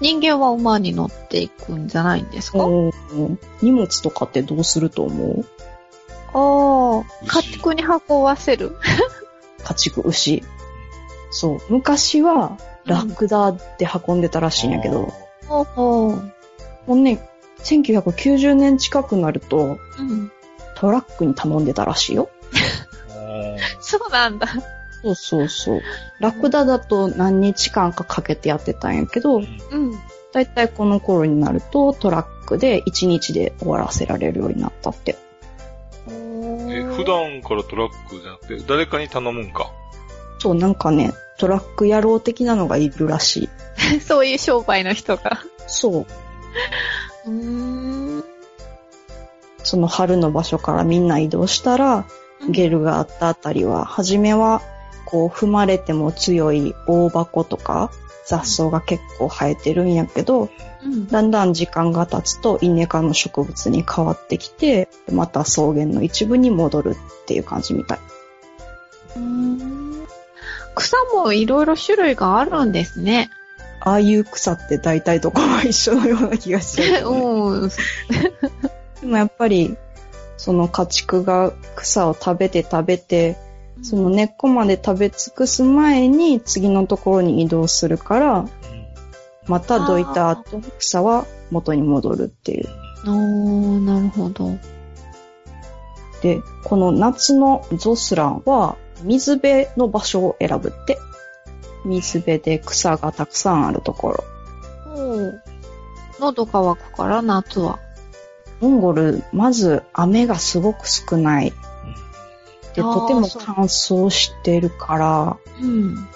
人間は馬に乗っていくんじゃないんですか、うん荷物とかってどうすると思う？ああ、牛家畜に運ばせる？(laughs) 家畜牛。そう。昔はラクダで運んでたらしいんやけど、ほうほう。もうね、1990年近くなるとうん。トラックに頼んでたらしいよ。(laughs) そうなんだ。そうそうそう。ラクダだと何日間かかけてやってたんやけど、うん。だいたいこの頃になるとトラックで1日で終わらせられるようになったって。え、普段からトラックじゃなくて、誰かに頼むんか？そう、なんかね、トラック野郎的なのがいるらしい。(laughs) そういう商売の人が。そう。うーん。その春の場所からみんな移動したら、ゲルがあったあたりは、初めは、こう、踏まれても強い大箱とか、雑草が結構生えてるんやけど、うん。だんだん時間が経つと、イネ科の植物に変わってきて、また草原の一部に戻るっていう感じみたい。うーん草もいろいろ種類があるんですね。ああいう草って大体どこも一緒のような気がしちゃうけどね、(laughs) うん。でもやっぱり、その家畜が草を食べて食べて、その根っこまで食べ尽くす前に次のところに移動するから、またどいた後、草は元に戻るっていう。おー、なるほど。で、この夏のゾスランは水辺の場所を選ぶって。水辺で草がたくさんあるところ。うん。喉乾くから夏は。モンゴル、まず雨がすごく少ない。で、とても乾燥してるから、うん。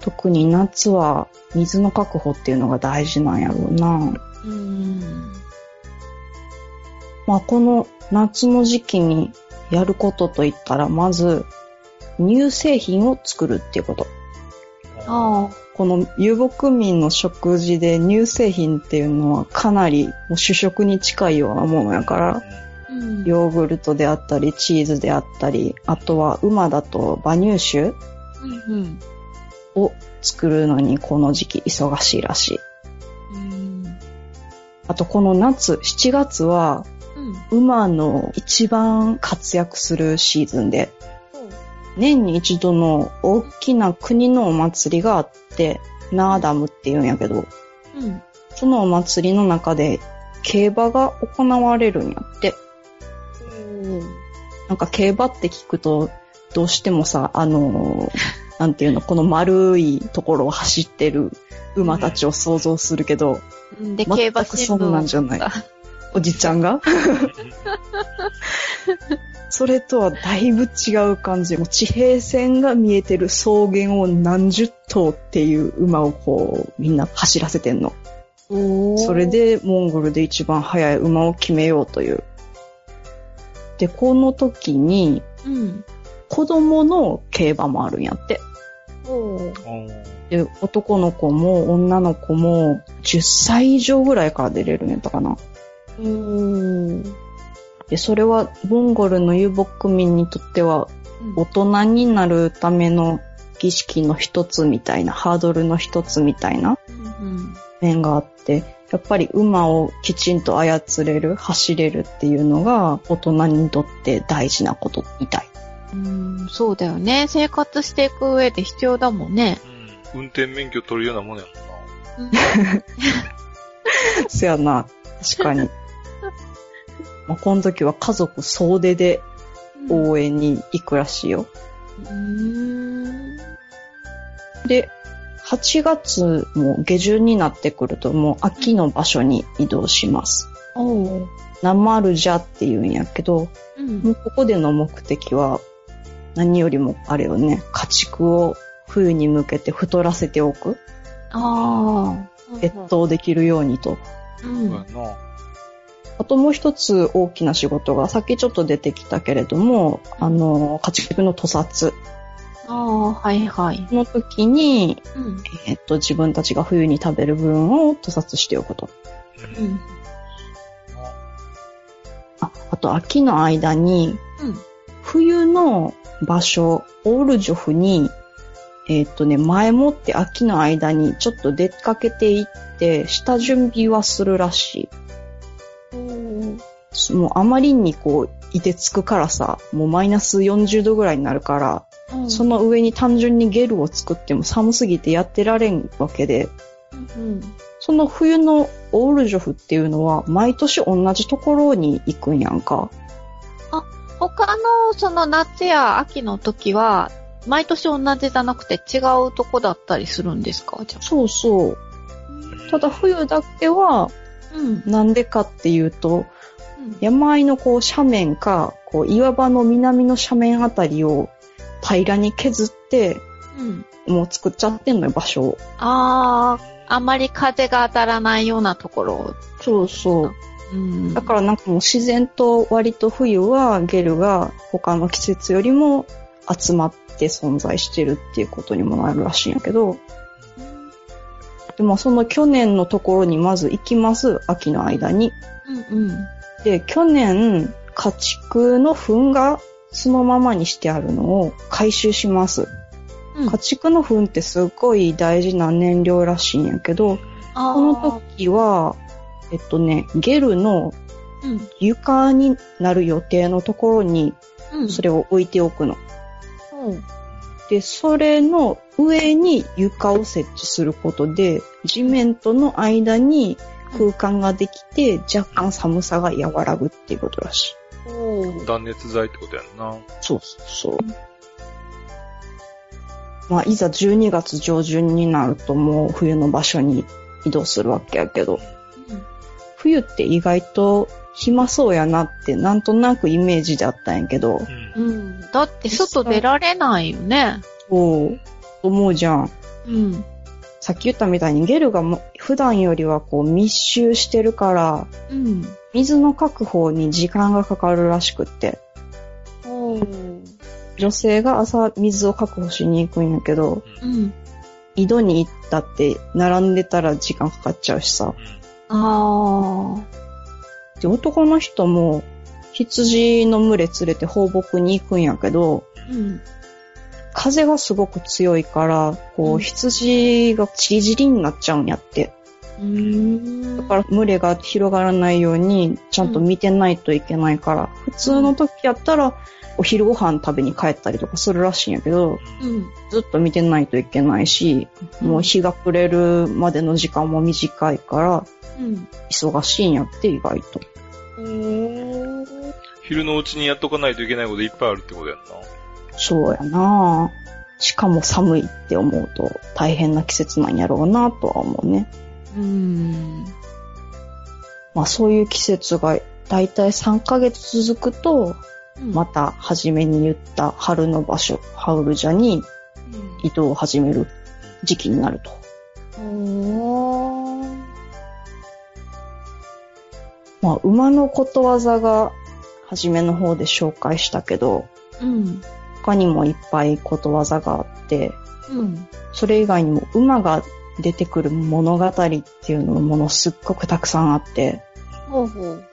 特に夏は水の確保っていうのが大事なんやろうな。うん。まあ、この夏の時期にやることといったら、まず、乳製品を作るっていうこと。あこの遊牧民の食事で乳製品っていうのはかなりもう主食に近いようなものやから、あ。うん。ヨーグルトであったり、チーズであったり、あとは馬だと馬乳酒うん。を作るのにこの時期忙しいらしい。うん。あとこの夏、7月はうん。馬の一番活躍するシーズンで、年に一度の大きな国のお祭りがあって、ナーダムって言うんやけど、うん。そのお祭りの中で競馬が行われるんやって。なんか競馬って聞くと、どうしてもさ、あのー (laughs) なんていうの、この丸いところを走ってる馬たちを想像するけど、うん。で、競馬新聞そんなんじゃないおじちゃんが？(laughs) それとはだいぶ違う感じ。もう地平線が見えてる草原を何十頭っていう馬をこう、みんな走らせてんの。それ、でモンゴルで一番速い馬を決めようという。で、この時にうん。子供の競馬もあるんやって。で、男の子も女の子も10歳以上ぐらいから出れるんやったかな。うーん。で、それはモンゴルの遊牧民にとっては大人になるための儀式の一つみたいな、ハードルの一つみたいなうん。面があって、やっぱり馬をきちんと操れる、走れるっていうのが大人にとって大事なことみたい。うん、そうだよね。生活していく上で必要だもんね。うん運転免許取るようなもんやもんな。(laughs) そやな、確かに。まあ、この時は家族総出で応援に行くらしいよ。うーん。で、8月も下旬になってくるともう秋の場所に移動します。おう。ナマルジャって言うんやけど、うんもうここでの目的は何よりもあれよね、家畜を冬に向けて太らせておく。ああ。越冬できるようにと。うん。そうやな。あともう一つ大きな仕事が、さっきちょっと出てきたけれども、あの、家畜の屠殺ああ、はいはい。の時に、うん。えっと、自分たちが冬に食べる分を屠殺しておくと。うん。あ、あと秋の間に、うん。冬の場所、オールジョフに、えっとね、前もって秋の間にちょっと出かけていって、下準備はするらしい。もうあまりにこう、いてつくからさ、もうマイナス40度ぐらいになるから、うん。その上に単純にゲルを作っても寒すぎてやってられんわけで、うん。その冬のオールジョフっていうのは毎年同じところに行くんやんか。他の、その夏や秋の時は、毎年同じじゃなくて違うとこだったりするんですか？じゃあ。そうそう。ただ冬だけはうん。なんでかっていうと、うん山あいのこう斜面か、こう岩場の南の斜面あたりを平らに削って、うん。もう作っちゃってんのよ、場所を。ああ、あまり風が当たらないようなところ。そうそう。うん。だからなんかもう自然と割と冬はゲルが他の季節よりも集まって存在してるっていうことにもなるらしいんやけど、でもその去年のところにまず行きます、秋の間に。うんうん。で、去年、家畜の糞がそのままにしてあるのを回収します。うん家畜の糞ってすっごい大事な燃料らしいんやけど、あこの時は、えっとね、ゲルのうん。床になる予定のところにうん。それを置いておくの。うん。で、それの上に床を設置することで、地面との間に空間ができて、若干寒さが和らぐっていうことらしい。おー断熱材ってことやんな。そうそうそう。まあ、いざ12月上旬になるともう冬の場所に移動するわけやけど、冬って意外と暇そうやなってなんとなくイメージであったんやけど、うん。うん。だって外出られないよね。そう、思うじゃん。うん。さっき言ったみたいにゲルがも普段よりはこう密集してるから、うん。水の確保に時間がかかるらしくって、女性が朝水を確保しに行くんやけど、うん。井戸に行ったって並んでたら時間かかっちゃうしさ。あで、男の人も羊の群れ連れて放牧に行くんやけど、ー。うん。風がすごく強いから、こう羊がちりになっちゃうんやって。うーん。だから群れが広がらないように、ちゃんと見てないといけないから、普通の時やったら、お昼ご飯食べに帰ったりとかするらしいんやけど、うん。ずっと見てないといけないし、もう日が暮れるまでの時間も短いから、うん。忙しいんやって意外と。昼のうちにやっとかないといけないこといっぱいあるってことやんな。そうやなしかも寒いって思うと大変な季節なんやろうなとは思うね。うん。まあそういう季節がだいたい3ヶ月続くと、また初めに言った春の場所、ハウルジャに移動を始める時期になると。おー。まあ馬のことわざが初めの方で紹介したけど、うん。他にもいっぱいことわざがあって、うん。それ以外にも馬が出てくる物語っていうのものすっごくたくさんあって、ほうほう。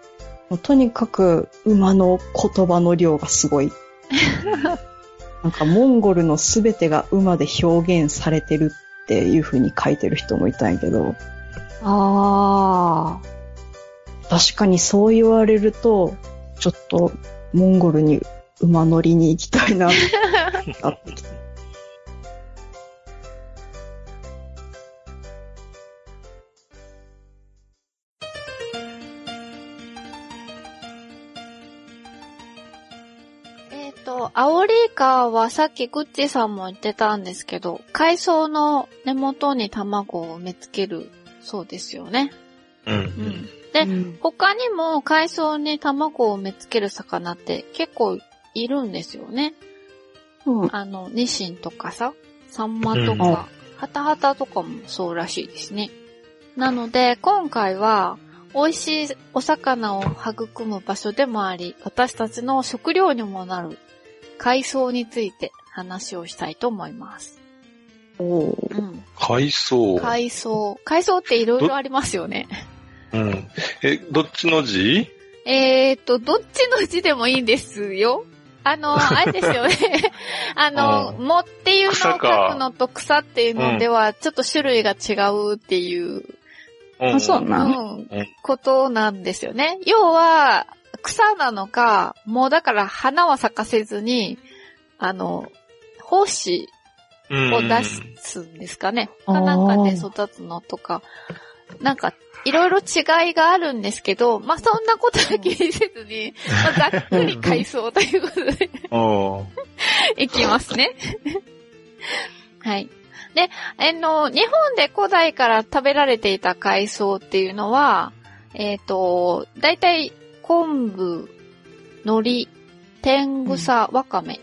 もうとにかく馬の言葉の量がすごい。(laughs) なんかモンゴルのすべてが馬で表現されてるっていう風に書いてる人もいたんやけど、あ確かにそう言われると、ちょっとモンゴルに馬乗りに行きたいな、なってきて。アオリイカはさっきグッチさんも言ってたんですけど、海藻の根元に卵を埋めつけるそうですよね。うん。うん、で、うん、他にも海藻に卵を埋めつける魚って結構いるんですよね。うん。あの、ニシンとかさ、サンマとうんか、ハタハタとかもそうらしいですね。なので、今回は、美味しいお魚を育む場所でもあり、私たちの食料にもなる海藻について話をしたいと思います。おーうん。海藻。海藻。海藻っていろいろありますよね。うん。え、どっちの字？えーっと、どっちの字でもいいんですよ。あの、(laughs) あれですよね。(laughs) あの、うもっていうのを書くのと草っていうのでは、ちょっと種類が違うっていう、うん。あそううなん。ん、ことなんですよね。要は、草なのか、もうだから花は咲かせずに、あの、胞子うん。を出すんですかね。うん他なんかで育つのとか、なんか、いろいろ違いがあるんですけど、まあ、そんなことは気にせずに、まあ、ざっくり海藻ということであ (laughs) いきますね。はい。で、あの、日本で古代から食べられていた海藻っていうのは、えっ、と、だいたい昆布、海苔、天草、わかめ。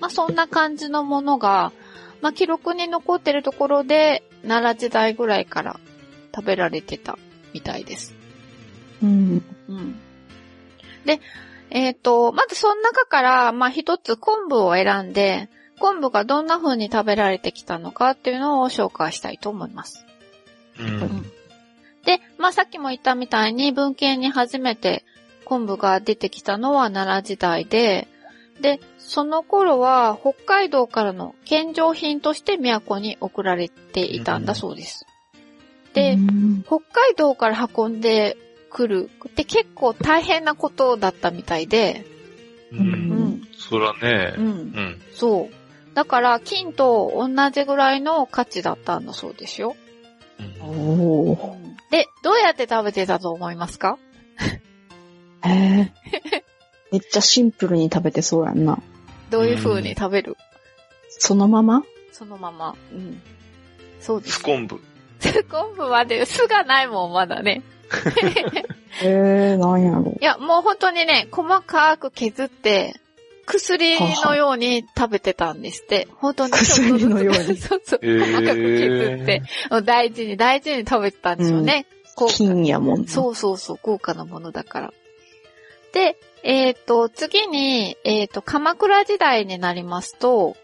まあ、そんな感じのものが、まあ、記録に残ってるところで、奈良時代ぐらいから食べられてたみたいです。うん。うん。で、えっ、と、まずその中から、まあ、一つ昆布を選んで、昆布がどんな風に食べられてきたのかっていうのを紹介したいと思います。ーうん。で、まあ、さっきも言ったみたいに文献に初めて昆布が出てきたのは奈良時代で、で、その頃は北海道からの献上品として都に送られていたんだそうです。で、うん北海道から運んでくるって結構大変なことだったみたいで、う。うんん、そらねう。んう、ん。そう。だから金と同じぐらいの価値だったんだそうですよ。おー。で、どうやって食べてたと思いますか？へえ。(laughs) めっちゃシンプルに食べてそうやんな。どういう風に食べる？そのまま？そのまま。うん。そうです。スコンブ。昆布まで酢がないもん、まだね。へ (laughs) え、なんやろ。いや、もう本当にね、細かく削って、薬のように食べてたんですって。本当に。薬のように (laughs) そうそう。細かく削って、もう大事に大事に食べてたんですよね。こう金やもんな。そうそうそう、豪華なものだから。で、えっ、と、次に、えっ、と、鎌倉時代になりますと、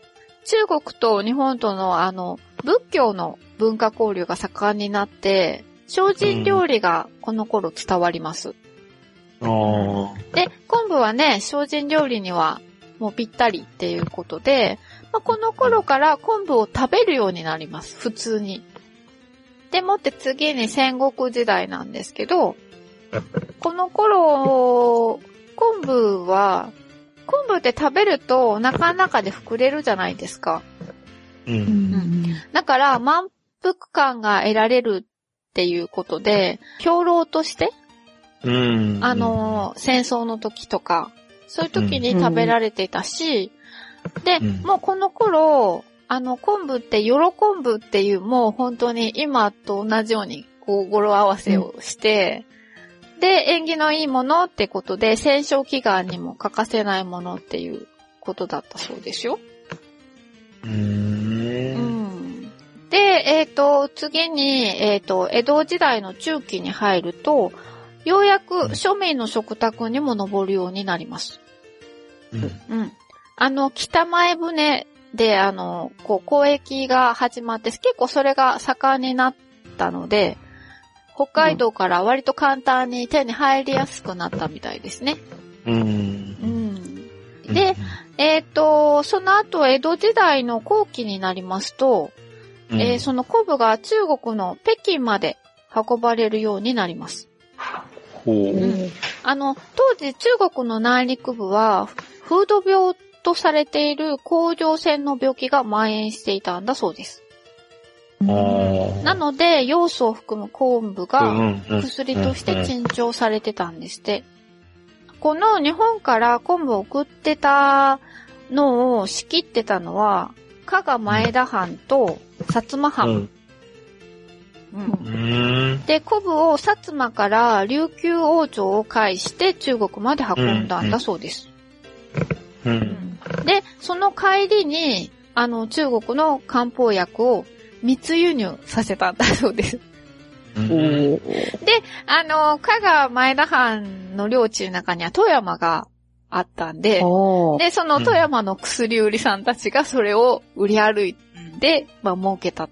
中国と日本とのあの、仏教の文化交流が盛んになって、精進料理がこの頃伝わります。ああ。で、昆布はね、精進料理にはもうぴったりっていうことで、まあ、この頃から昆布を食べるようになります。普通に。でもって次に戦国時代なんですけど、(laughs) この頃、昆布は、昆布って食べるとお腹の中で膨れるじゃないですか。う。うんん。だから満腹感が得られるっていうことで、兵糧としてうん。あ、のー戦争の時とか、そういう時に食べられていたし、で、うんもうこの頃、あの、昆布って、よろ昆布っていう、もう本当に今と同じように、こう、語呂合わせをして、で、縁起のいいものってことで、戦勝祈願にも欠かせないものっていうことだったそうですよ。う。うんん。で、えっ、と、次に、えっ、と、江戸時代の中期に入ると、ようやく庶民の食卓にも上るようになります。うん。うん。あの、北前船で、あの、こう、交易が始まって、結構それが盛んになったので、北海道から割と簡単に手に入りやすくなったみたいですね。うん。うん。で、えっ、と、その後、江戸時代の後期になりますと、うん、えーその昆布が中国の北京まで運ばれるようになります。ほう。んあの、当時中国の内陸部は、風土病とされている甲状腺の病気が蔓延していたんだそうです。なので、要素を含む昆布うが薬として珍重されてたんですって。この日本から昆布を送ってたのを仕切ってたのは、加賀前田藩と薩摩う藩。ん。うん。で、古武を薩摩から琉球王朝を介して中国まで運んだんだそうです。うん。で、その帰りに、あの、中国の漢方薬を密輸入させたんだそうです。うんおーあの、加賀前田藩の領地の中には富山があったんで、で、その富山の薬売りさんたちがそれを売り歩いて、まあ、儲けた。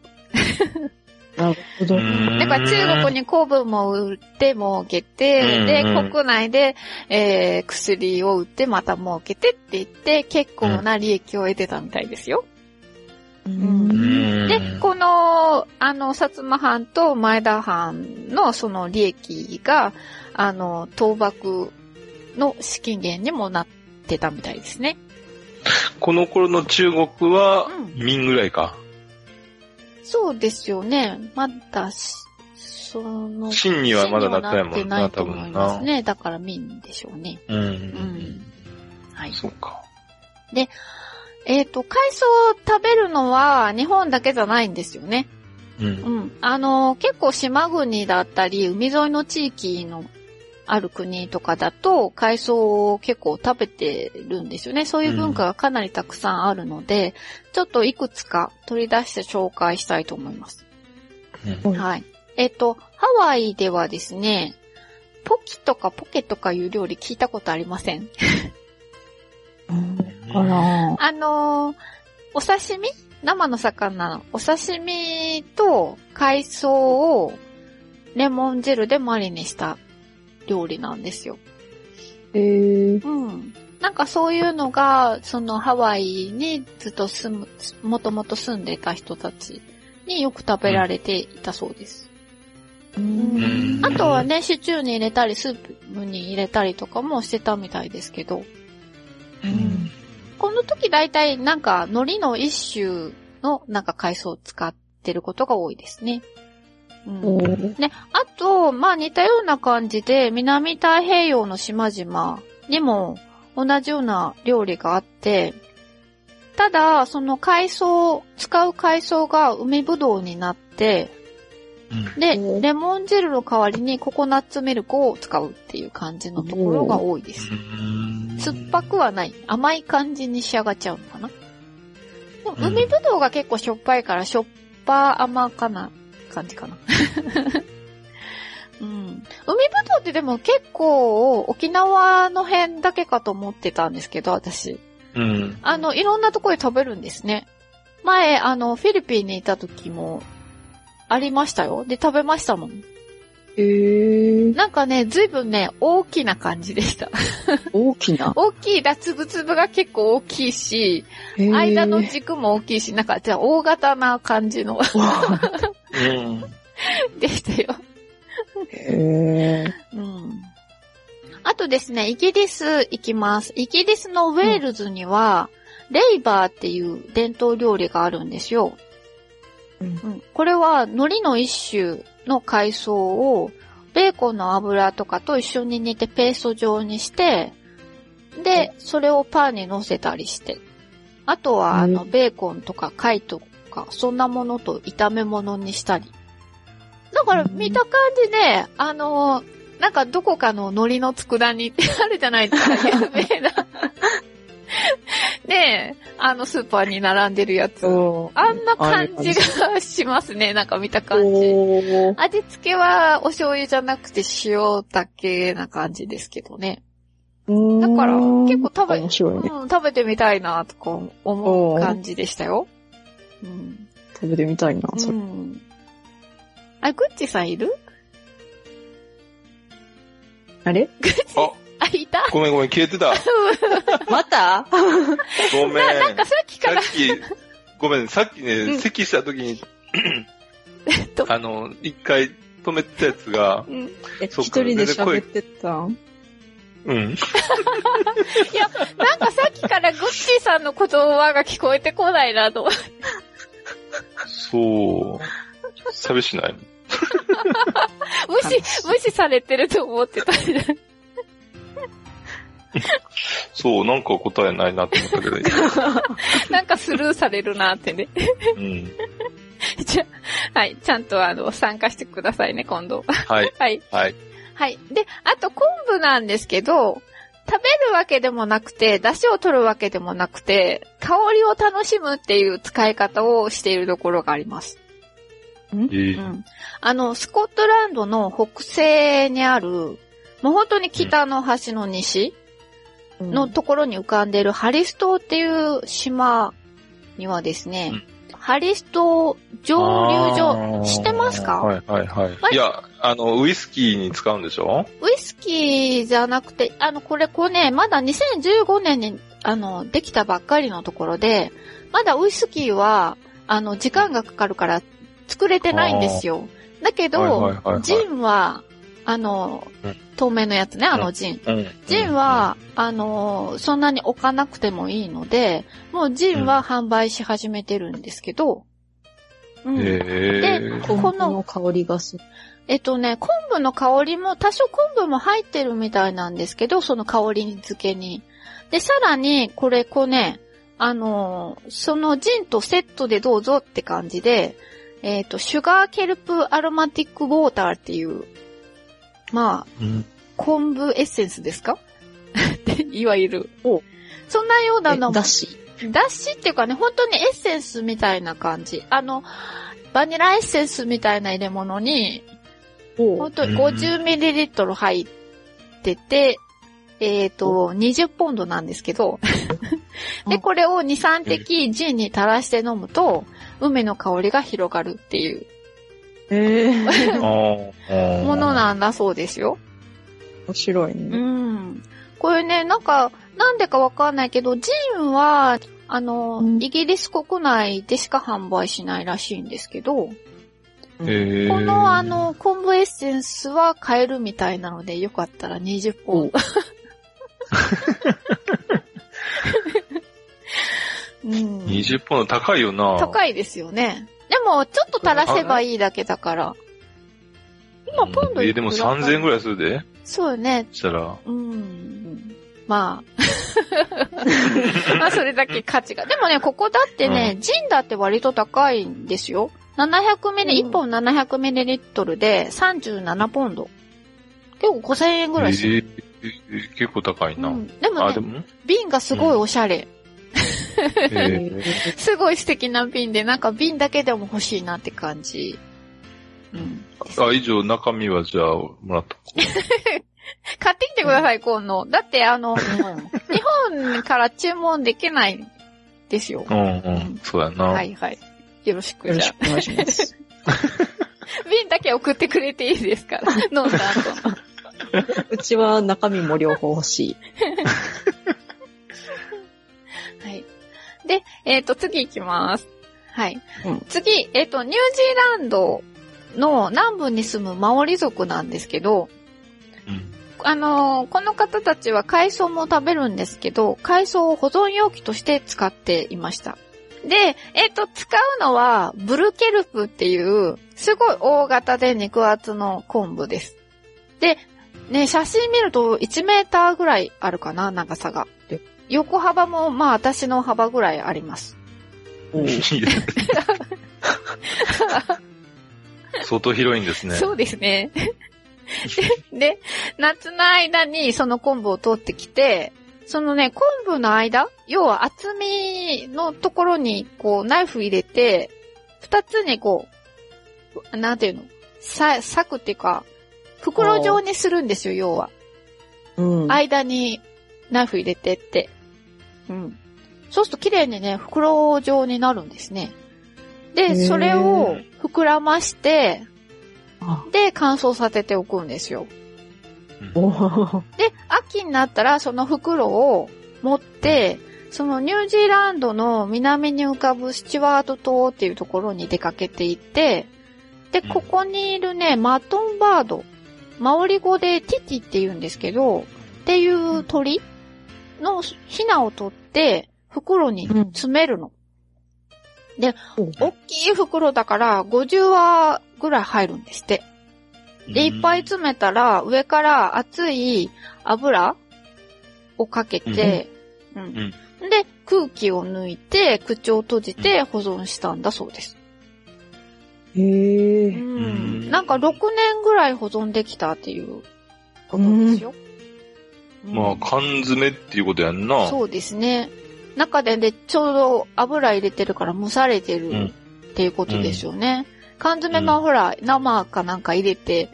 なるほど。(laughs) だから中国に古文も売って儲けて、うんで、うん国内で、えー、薬を売ってまた儲けてって言って、結構な利益を得てたみたいですよ。ううんん。で、この、あの、薩摩藩と前田藩のその利益が、あの、倒幕の資金源にもなってたみたいですね。この頃の中国はうん、明ぐらいか。そうですよね。まだし、その、清にはまだなってないもんな、多分な。ますね。だから民でしょうね。うん。うん。はい。そうか。えっ、と、海藻を食べるのは日本だけじゃないんですよね。うん。うん。あの、結構島国だったり、海沿いの地域のある国とかだと、海藻を結構食べてるんですよね。そういう文化がかなりたくさんあるので、ちょっといくつか取り出して紹介したいと思います。うんはい。えっ、と、ハワイではですね、ポキとかポケとかいう料理聞いたことありませんあら。あのーお刺身？生の魚のお刺身と海藻をレモン汁でマリネした料理なんですよ。へー。うん。なんかそういうのが、そのハワイにずっと住む、もともと住んでた人たちによく食べられていたそうです。ん。あとはね、シチューに入れたり、スープに入れたりとかもしてたみたいですけど、うんこの時大体なんか海苔の一種のなんか海藻を使ってることが多いですね。うんね、あと、まあ似たような感じで南太平洋の島々にも同じような料理があって、ただ、その海藻、使う海藻が海ぶどうになって、で、レモン汁の代わりにココナッツミルクを使うっていう感じのところが多いです。酸っぱくはない。甘い感じに仕上がっちゃうのかな。でもうん海ぶどうが結構しょっぱいから、しょっぱ甘かな感じかな。(laughs) うん。海ぶどうってでも結構沖縄の辺だけかと思ってたんですけど、私。うん。あの、いろんなところで食べるんですね。前、あの、フィリピンにいた時も、ありましたよ。で、食べましたもん。へーなんかね、ずいぶんね、大きな感じでした。大きな？(laughs) 大きいだ、つぶつぶが結構大きいし、へー間の軸も大きいし、なんか、じゃあ大型な感じのうん。(laughs) でしたよ。へーうん。あとですね、イギリス行きます。イギリスのウェールズには、レイバーっていう伝統料理があるんですよ。うんうん、これは海苔の一種の海藻をベーコンの油とかと一緒に煮てペースト状にして、で、それをパンに乗せたりして。あとは、あの、うんベーコンとか貝とか、そんなものと炒め物にしたり。だから、うん見た感じね、あの、なんかどこかの海苔の佃煮ってあるじゃないですか、(laughs) 有名な。ねえ、あのスーパーに並んでるやつ。あんな感じがしますね、なんか見た感じ。味付けはお醤油じゃなくて塩だけな感じですけどね。だから結構食べね。うん、食べてみたいなとか思う感じでしたよ。うん。食べてみたいな、それ。うん。あ、グッチさんいる？あれ？あ、あ、いた？ごめんごめん、消えてた。(laughs) また？ごめん。なんかさっきから、さっき、ごめん、さっきうね、ん咳した時に、(laughs) とあの、一回止めてたやつが、うん。一人で喋ってたんうん。(laughs) なんかさっきからグッチーさんの言葉が聞こえてこないなと思って。そう。寂しない？無視、無視されてると思ってた。そう、なんか答えないなって思ったけど。(laughs) なんかスルーされるなってね。うん。じゃあ、はい。ちゃんとあの、参加してくださいね、今度。はい。(laughs) はい。はい。はい。で、あと昆布なんですけど、食べるわけでもなくて、出汁を取るわけでもなくて、香りを楽しむっていう使い方をしているところがあります。えーうん。あの、スコットランドの北西にある、もう本当に北の端の西のところに浮かんでいるハリス島っていう島にはですね、ハリス島蒸留所、知ってますか、はいはいはい。はい。いや、あの、ウイスキーに使うんでしょ？ウイスキーじゃなくて、あの、これ、これね、まだ2015年に、あの、できたばっかりのところで、まだウイスキーは、あの、時間がかかるから作れてないんですよ。だけど、はいはいはいはい。ジンは、あのうん、透明のやつね、あのジン。うん。ジンは、あの、そんなに置かなくてもいいので、もうジンは販売し始めてるんですけど、ううんん、へえ。昆布の香りがする。えっとね、昆布の香りも、多少昆布も入ってるみたいなんですけど、その香り付けに。で、さらに、これ、こうね、あのーそのジンとセットでどうぞって感じで、えっ、と、シュガーケルプアロマティックウォーターっていう、まあ、うん。昆布エッセンスですか？(laughs) いわゆる。そんなようなのも。だし？だしっていうかね、本当にエッセンスみたいな感じ。あの、バニラエッセンスみたいな入れ物に、本当に 50ml 入ってて、えっ、と、20ポンドなんですけど、(laughs) で、これを2、3滴ジンに垂らして飲むと、梅の香りが広がるっていうえーものなんだそうですよ。面白いうね。ん。これね、なんか、なんでかわかんないけど、ジンは、あの、うんイギリス国内でしか販売しないらしいんですけど、へえ。このあ、の、昆布エッセンスは買えるみたいなので、よかったら20本。(laughs) うん、20ポンド高いよな。高いですよね。でも、ちょっと垂らせばいいだけだから。今、ポンドえ、でも3000円ぐらい。するでそうよね。したら。うん。まあ。(laughs) まあ、それだけ価値が。でもね、ここだってね、ジンだって割と高いんですよ。700ミリ、うん1本700ミリリットルで37ポンド。結構5000円ぐらいする。えー結構高いな。うん、でもあ、でね、も？瓶がすごいおしゃれ。えーすごい素敵な瓶で、なんか瓶だけでも欲しいなって感じ。うん。あ、以上、中身はじゃあ、もらっとこ (laughs) 買ってきてください、今度。だって、あの、日本から注文できないですよ。う。うんうん。そうやな。はいはい。よろしくじゃよろしくお願いします。あ。(laughs) 瓶だけ送ってくれていいですから。(laughs) 飲んだ後。うちは中身も両方欲しい。で、えっ、と、次行きます。はい。うん次、えっ、と、ニュージーランドの南部に住むマオリ族なんですけど、うんあのーこの方たちは海藻も食べるんですけど、海藻を保存容器として使っていました。で、えっ、と、使うのは、ブルケルプっていう、すごい大型で肉厚の昆布です。で、ね、写真見ると1メーターぐらいあるかな、長さが。で横幅も、まあ、私の幅ぐらいあります。いいです相当広いんですね。そうですね。で、夏の間にその昆布を取ってきて、そのね、昆布の間、要は厚みのところに、こう、ナイフ入れて、二つにこう、なんていうの、さ、裂くっていうか、袋状にするんですよ、要は。うん。間にナイフ入れてって。うん。そうすると綺麗にね、袋状になるんですね。で、それを膨らまして、あで、乾燥させておくんですよ。で、秋になったらその袋を持って、そのニュージーランドの南に浮かぶスチュワート島っていうところに出かけていって、で、うんここにいるね、マトンバード、マオリ語でティティって言うんですけど、っていう鳥のヒナを取って袋に詰めるの。大きい袋だから50羽ぐらい入るんですって。で、いっぱい詰めたら、上から熱い油をかけて、うん。で、空気を抜いて、口を閉じて保存したんだそうです。へうえ。ん。なんか6年ぐらい保存できたっていうことですよ。まあ、缶詰っていうことやんな。そうですね。中でで、ちょうど油入れてるから蒸されてるうんっていうことですよね。缶詰のほら、生かなんか入れて、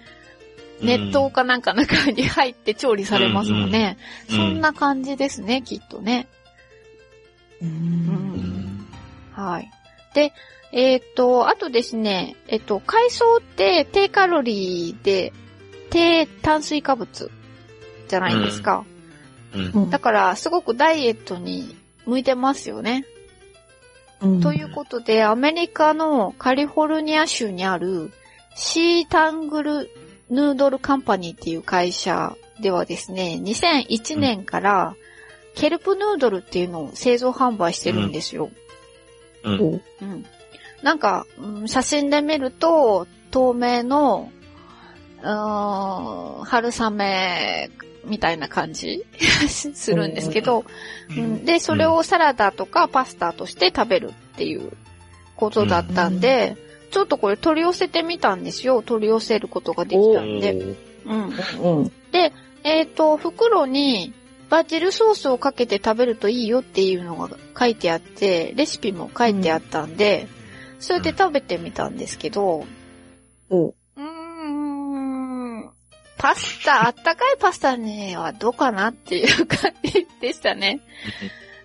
熱湯かなんか中に入って調理されますもんね。うんそんな感じですね、きっとね。う。うんん。はい。で、えっ、と、あとですね、えっ、と、海藻って低カロリーで、低炭水化物じゃないですか。うん。うんだから、すごくダイエットに向いてますよね。うんということで、アメリカのカリフォルニア州にあるシータングルヌードルカンパニーっていう会社ではですね、2001年からケルプヌードルっていうのを製造販売してるんですよ。うん。おうん。なんか、うん写真で見ると、透明の、うーん、春雨みたいな感じ (laughs) するんですけど、うん、で、それをサラダとかパスタとして食べるっていうことだったんで、ちょっとこれ取り寄せてみたんですよ。取り寄せることができたんで。うん。うん。えっ、と、袋にバジルソースをかけて食べるといいよっていうのが書いてあって、レシピも書いてあったんで、それで食べてみたんですけど、おうーん、パスタ、あったかいパスタにはどうかなっていう感じでしたね。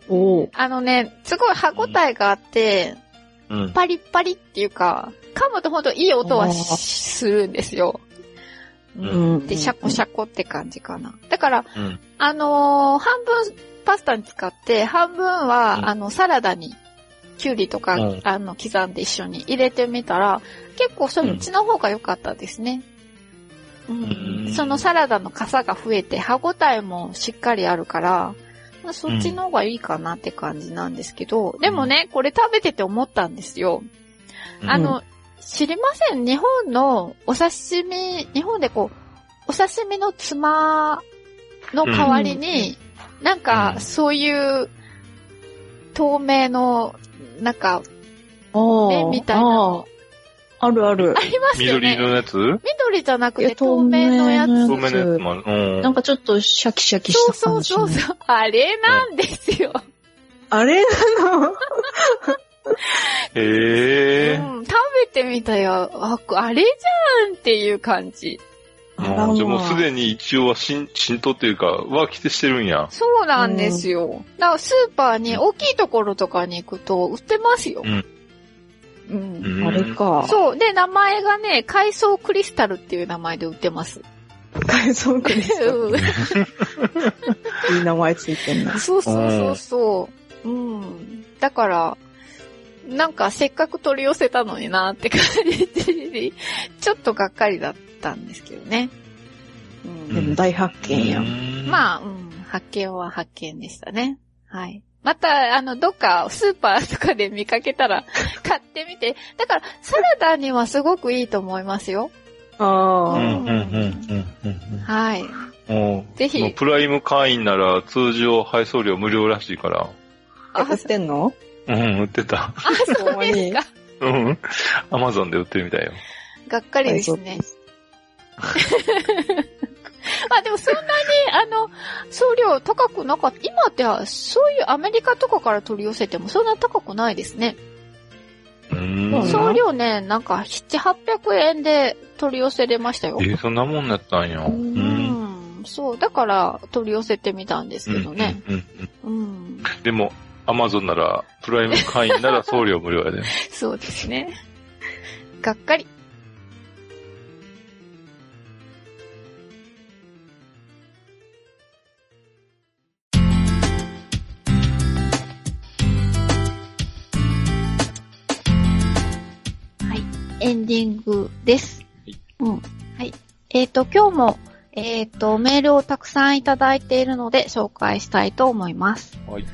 おあのね、すごい歯応えがあって、うん。パリッパリっていうか、噛むとほんといい音はするんですよ。ううん。で、シャコシャコって感じかな。だから、うん。あのー半分パスタに使って、半分は、うんあの、サラダに、キュウリとか、うんあの、刻んで一緒に入れてみたら、結構そっちの方が良かったですね。うん。うん。そのサラダの傘が増えて、歯応えもしっかりあるから、まあそっちの方がいいかなって感じなんですけど、でもね、これ食べてて思ったんですよ。あの、知りません。日本のお刺身、日本でこう、お刺身のつまの代わりに、なんか、うん。そういう、透明の、なんか。麺みたいな。のあるあるあ。りますよね。緑色のやつ？緑じゃなくて透明のやつ。透明のやつもある。うん。なんかちょっとシャキシャキそうしたそう感じ。そうそう。あれなんですよ。あれなの？(laughs) へえ。うん、食べてみたよ。あ、あれじゃんっていう感じ。あらもうじゃあもうまあすでに一応は浸浸透っていうか、は来てしてるんや。そうなんですよ。だからスーパーに大きいところとかに行くと売ってますよ。うん。うん。うんあれ。か。そう。で、名前がね、海藻クリスタルっていう名前で売ってます。海藻クリスタルうん (laughs) いい名前ついてんな。そうそうそうそう。うん。だから、なんかせっかく取り寄せたのになって感じで、ちょっとがっかりだったんですけどね。うんでも大発見やん。あ、まあ、うん、発見は発見でしたね。はい。また、あの、どっかスーパーとかで見かけたら (laughs) 買ってみて。だから、サラダにはすごくいいと思いますよ。あうん、あ。うん、うん、うんうんはい。ぜひもうプライム会員なら通常配送料無料らしいから。あ、売ってんの？うん、売ってた。あ、そうですか。うん。アマゾンで売ってるみたいよ。がっかりですね。ま (laughs) あでもそんなに、あの、送料高くなかった。今っては、そういうアメリカとかから取り寄せてもそんな高くないですね。うーん。そう送料ね、なんか7、800円で取り寄せれましたよ。えーそんなもんだったんや。う。うんん。そう、だから取り寄せてみたんですけどね。うん。うんうんうん。でも、アマゾンなら、プライム会員なら送料無料やで。(laughs) そうですね。がっかり。エンディングです。いうん。はい。えっ、と、今日も、えっ、と、メールをたくさんいただいているので紹介したいと思います。はい。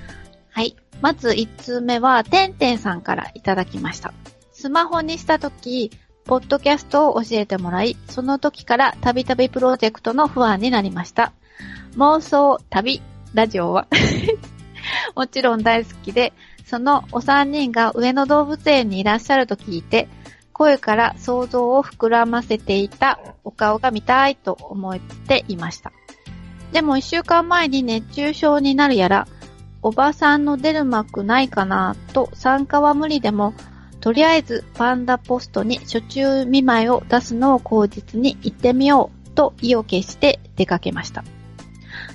はい。まず1通目は、てんてんさんからいただきました。スマホにしたとき、ポッドキャストを教えてもらい、その時からたびたびプロジェクトの不安になりました。妄想、旅、ラジオは (laughs) もちろん大好きで、そのお三人が上野動物園にいらっしゃると聞いて、声から想像を膨らませていたお顔が見たいと思っていました。でも一週間前に熱中症になるやら、おばさんの出る幕ないかなと参加は無理でも、とりあえずパンダポストに初中見舞いを出すのを口実に行ってみようと意を決して出かけました。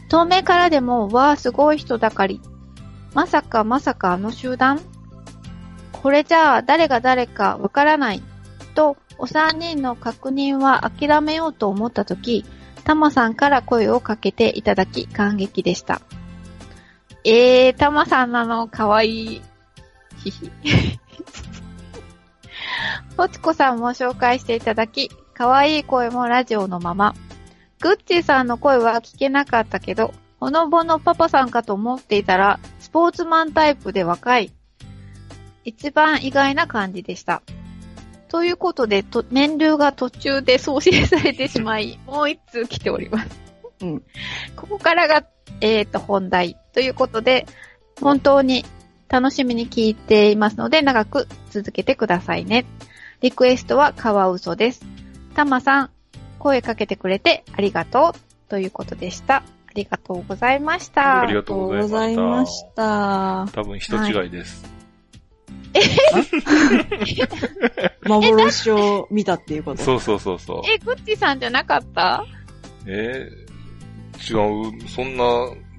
遠目からでも、わあすごい人だかり。まさかまさかあの集団？これじゃあ誰が誰かわからないと、お三人の確認は諦めようと思ったとき、タマさんから声をかけていただき感激でした。えー、タマさんなの、かわいい。ひひ。(laughs) ポチコさんも紹介していただき、かわいい声もラジオのまま。グッチーさんの声は聞けなかったけど、ほのぼのパパさんかと思っていたら、スポーツマンタイプで若い。一番意外な感じでした。ということで、と年流が途中で送信されてしまい、(laughs) もう一通来ております。うん。ここからが、えっ、と、本題。ということで、本当に楽しみに聞いていますので、長く続けてくださいね。リクエストはカワウソです。たまさん、声かけてくれてありがとう。ということでした。ありがとうございました。ありがとうございました。ました。多分人違いです。え幻を見たっていうこと。そうそうそうそう。え、グッチさんじゃなかったえー、違う。そんな、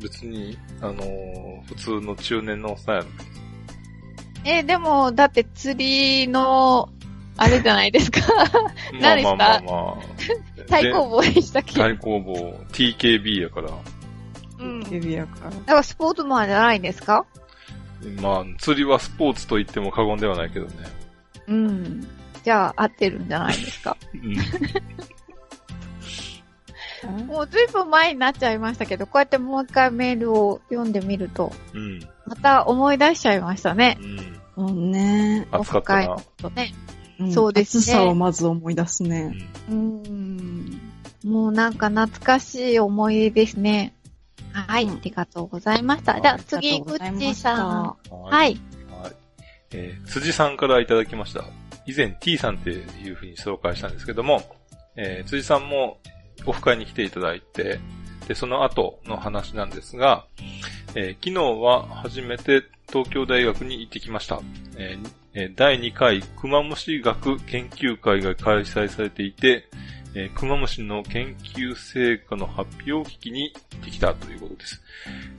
別に、あのー普通の中年のおっさんやろ。え、でも、だって釣りの、あれじゃないですか。何でしたまあまあまあまあ。対抗棒でしたっけ対抗棒、TKB やから。うん。指輪から。だからスポーツマンじゃないんですかまあ、釣りはスポーツと言っても過言ではないけどね。うん。じゃあ、合ってるんじゃないですか。うん。(laughs) もうずいぶん前になっちゃいましたけど、こうやってもう一回メールを読んでみると、うん。また思い出しちゃいましたね。うん。そうね。オ暑かったなとね。んそうですね暑さをまず思い出すね。うん。もうなんか懐かしい思い出ですね。はい、うんありがとうございました。はいじゃあ次、グありがとうございッチーましたさん。は。はいい。はい。えー辻さんからいただきました。以前 T さんっていうふうに紹介したんですけども、えー辻さんもオフ会に来ていただいて、で、その後の話なんですが、えー昨日は初めて東京大学に行ってきました。えーえー第2回熊虫学研究会が開催されていて、えー、熊虫の研究成果の発表を聞きに行ってきたということです。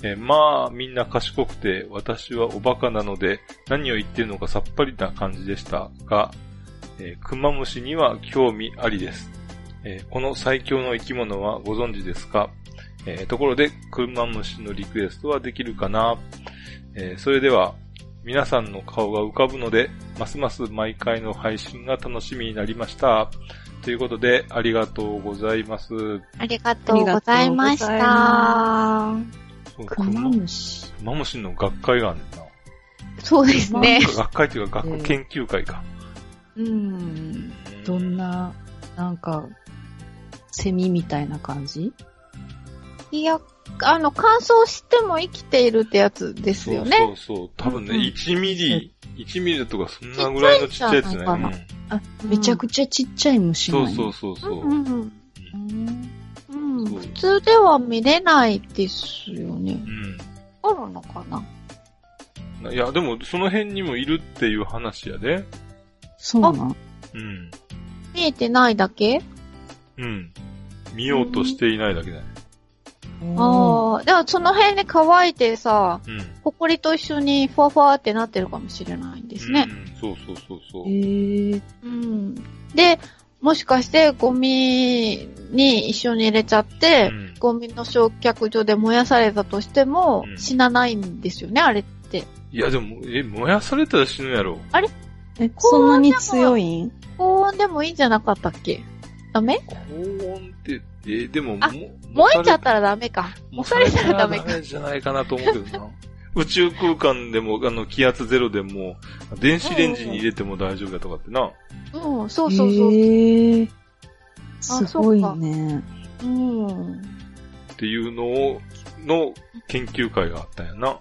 えーまあ、みんな賢くて、私はおバカなので、何を言ってるのかさっぱりな感じでしたが、えークマムシには興味ありです。えーこの最強の生き物はご存知ですか、えーところで、クマムシのリクエストはできるかな、えーそれでは、皆さんの顔が浮かぶので、ますます毎回の配信が楽しみになりました。ということで、ありがとうございます。ありがとうございました。そうクマムシ。クマムシの学会があるんだな。そうですね。学会っていうか学ええ研究会か。うん。どんな、なんか、セミみたいな感じ？いや、あの、乾燥しても生きているってやつですよね。そうそうそう。多分ね、うんうん1ミリ、1ミリとかそんなぐらいのちっちゃいやつね。あ、めちゃくちゃちっちゃい虫なそうんやそうそうそう。うんうんうんうんうんそう普通では見れないですよね。あるのかな？うん。いや、でもその辺にもいるっていう話やで。そうなん？うん。見えてないだけ？うん。見ようとしていないだけだね。あああ、でもその辺で乾いてさ、うん。ホコリと一緒にふわふわってなってるかもしれないんですね。うん。そうそうそうそう。へえ。うん。で、もしかしてゴミに一緒に入れちゃって、うんゴミの焼却所で燃やされたとしてもうん死なないんですよね、あれって。いや、でも、え、燃やされたら死ぬやろ。え、そんなに強い？ん高温でもいいんじゃなかったっけ？ダメ？高温って、え、でも、燃えちゃったらダメか。も燃されたらダメか。ダメじゃないかなと思うけどな。宇宙空間でも、あの、気圧ゼロでも、電子レンジに入れても大丈夫だとかってな。うん、そうそうそう。へえ。あすごいね。うん。っていうのを、の研究会があったんやな。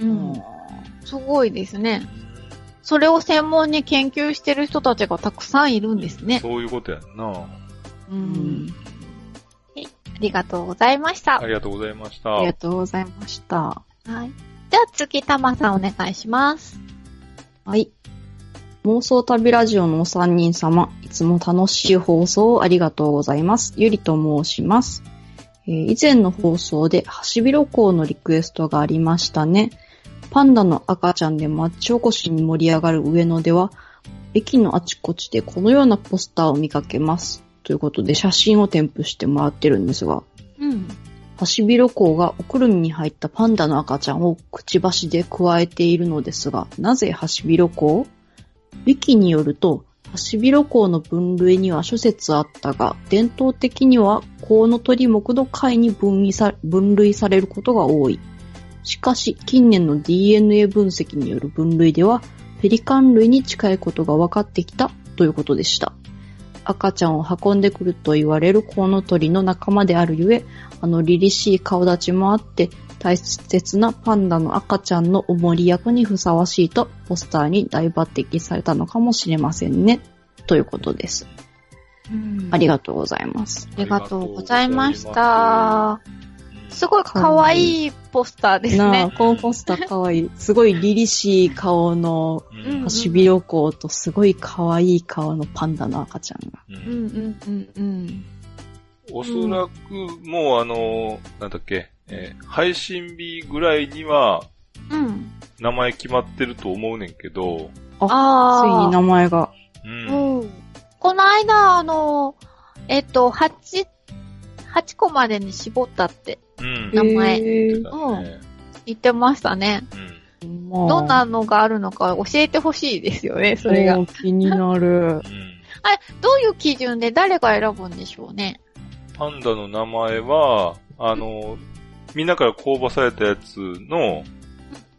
うん。すごいですね。それを専門に研究してる人たちがたくさんいるんですね。そういうことやんな。うん。はい。ありがとうございました。ありがとうございました。ありがとうございました。はい。じゃあ次、たまさんお願いします。はい。妄想旅ラジオのお三人様、いつも楽しい放送をありがとうございます。ゆりと申します。えー以前の放送でハシビロコウのリクエストがありましたね。パンダの赤ちゃんで町おこしに盛り上がる上野では、駅のあちこちでこのようなポスターを見かけます。ということで写真を添付してもらってるんですが、うん。ハシビロコウがおくるみに入ったパンダの赤ちゃんをくちばしでくわえているのですが、なぜハシビロコウ？ウィキによると、ハシビロコウの分類には諸説あったが、伝統的にはコウノトリ目の貝に分類さ分類されることが多い。しかし、近年の DNA 分析による分類では、ペリカン類に近いことが分かってきたということでした。赤ちゃんを運んでくると言われるコウノトリの仲間であるゆえ、あの凛々しい顔立ちもあって、大切なパンダの赤ちゃんのおもり役にふさわしいと、ポスターに大抜擢されたのかもしれませんね。ということです。うんありがとうございます。ありがとうございました。すごい可愛いポスターですね。このポスターかわいい。すごい凛々しい顔のうんハシビロコウとすごい可愛い顔のパンダの赤ちゃんが。ううんんうんうんうん。おそらく、もうあの、なんだっけ、えー配信日ぐらいにはうん。名前決まってると思うねんけど、あーついに名前が。うん。うん。この間、あの、えっと、8、8個までに絞ったってうん。名前へーだね言ってましたね。うん。まあどんなのがあるのか教えてほしいですよね、それが。気になる。うん。どういう基準で誰が選ぶんでしょうね。パンダの名前は、あの、みんなから公募されたやつの、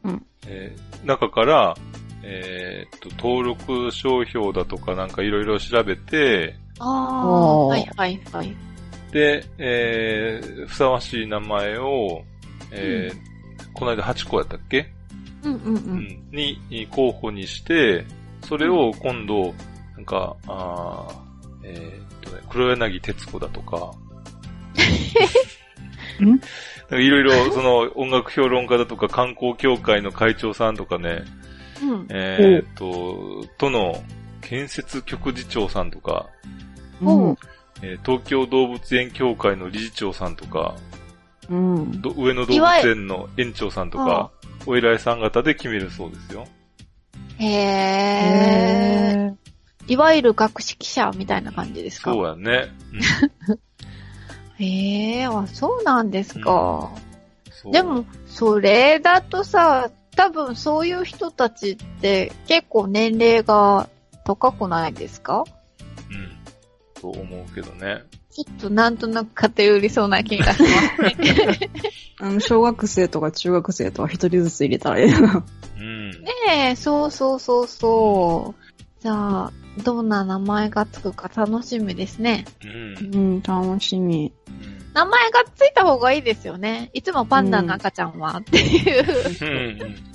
うんえー中から、えーっと、登録商標だとかなんかいろいろ調べて、ああ、はいはいはい。で、えーふさわしい名前を、えーこの間8個やったっけ？うんうんう。うん。ん。に、候補にして、それを今度、なんか、あーえーっとね、黒柳徹子だとか、いろいろ、その、音楽評論家だとか、観光協会の会長さんとかね、うん。えーっと、都の建設局次長さんとか、おうえー東京動物園協会の理事長さんとか、うん。ど上野動物園の園長さんとか、お偉いさん方で決めるそうですよ。へえ。へーいわゆる学識者みたいな感じですか？そうやね。(laughs) へえ、あ、そうなんですか。そうでも、それだとさ、多分そういう人たちって結構年齢が高くないですか？うん。と思うけどね。ちょっとなんとなく偏りそうな気がしますね。(laughs) あの、小学生とか中学生とか一人ずつ入れたらいいな。うん。ねえ、そうそうそうそう。じゃあ、どんな名前がつくか楽しみですね。うん。うん、楽しみ。名前がついた方がいいですよね。いつもパンダの赤ちゃんはっていう、うん。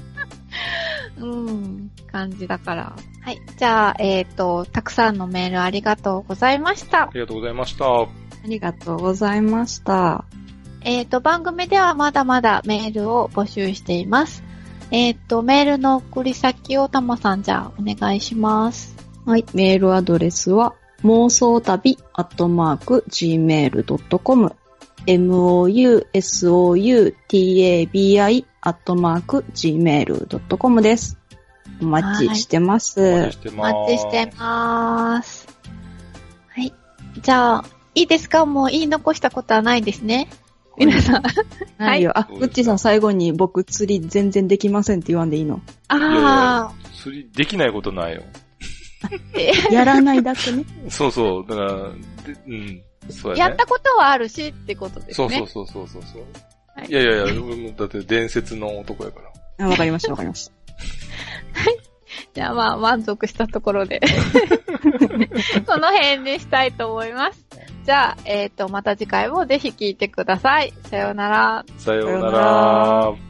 うん、感じだから。はい。じゃあ、えっ、と、たくさんのメールありがとうございましたあ。りがとうございました。ありがとうございました。えっ、と、番組ではまだまだメールを募集しています。えっ、と、メールの送り先をたまさんじゃあお願いします。はい、メールアドレスは、妄想旅アットマーク gmail.com mousoutabi アットマーク gmail.com です。お待ちしてます。お待ちしておます。待ちしてます。はい。じゃあ、いいですか？もう言い残したことはないですね。皆さん。(laughs) ないよ。あ、そうっちーさん最後に僕釣り全然できませんって言わんでいいの？あ釣りできないことないよ。あ、(laughs) やらないだけね。(laughs) そうそう。だから、でうん。そうやね。やったことはあるしってことですね。そうそうそうそうそうそう。はいいやいやいや、だって伝説の男やから。あわかりました、わかりました。じゃあまあ満足したところで。(laughs) この辺にしたいと思います。じじゃあ、えっ、と、また次回もぜひ聞いてください。さようなら。さようなら。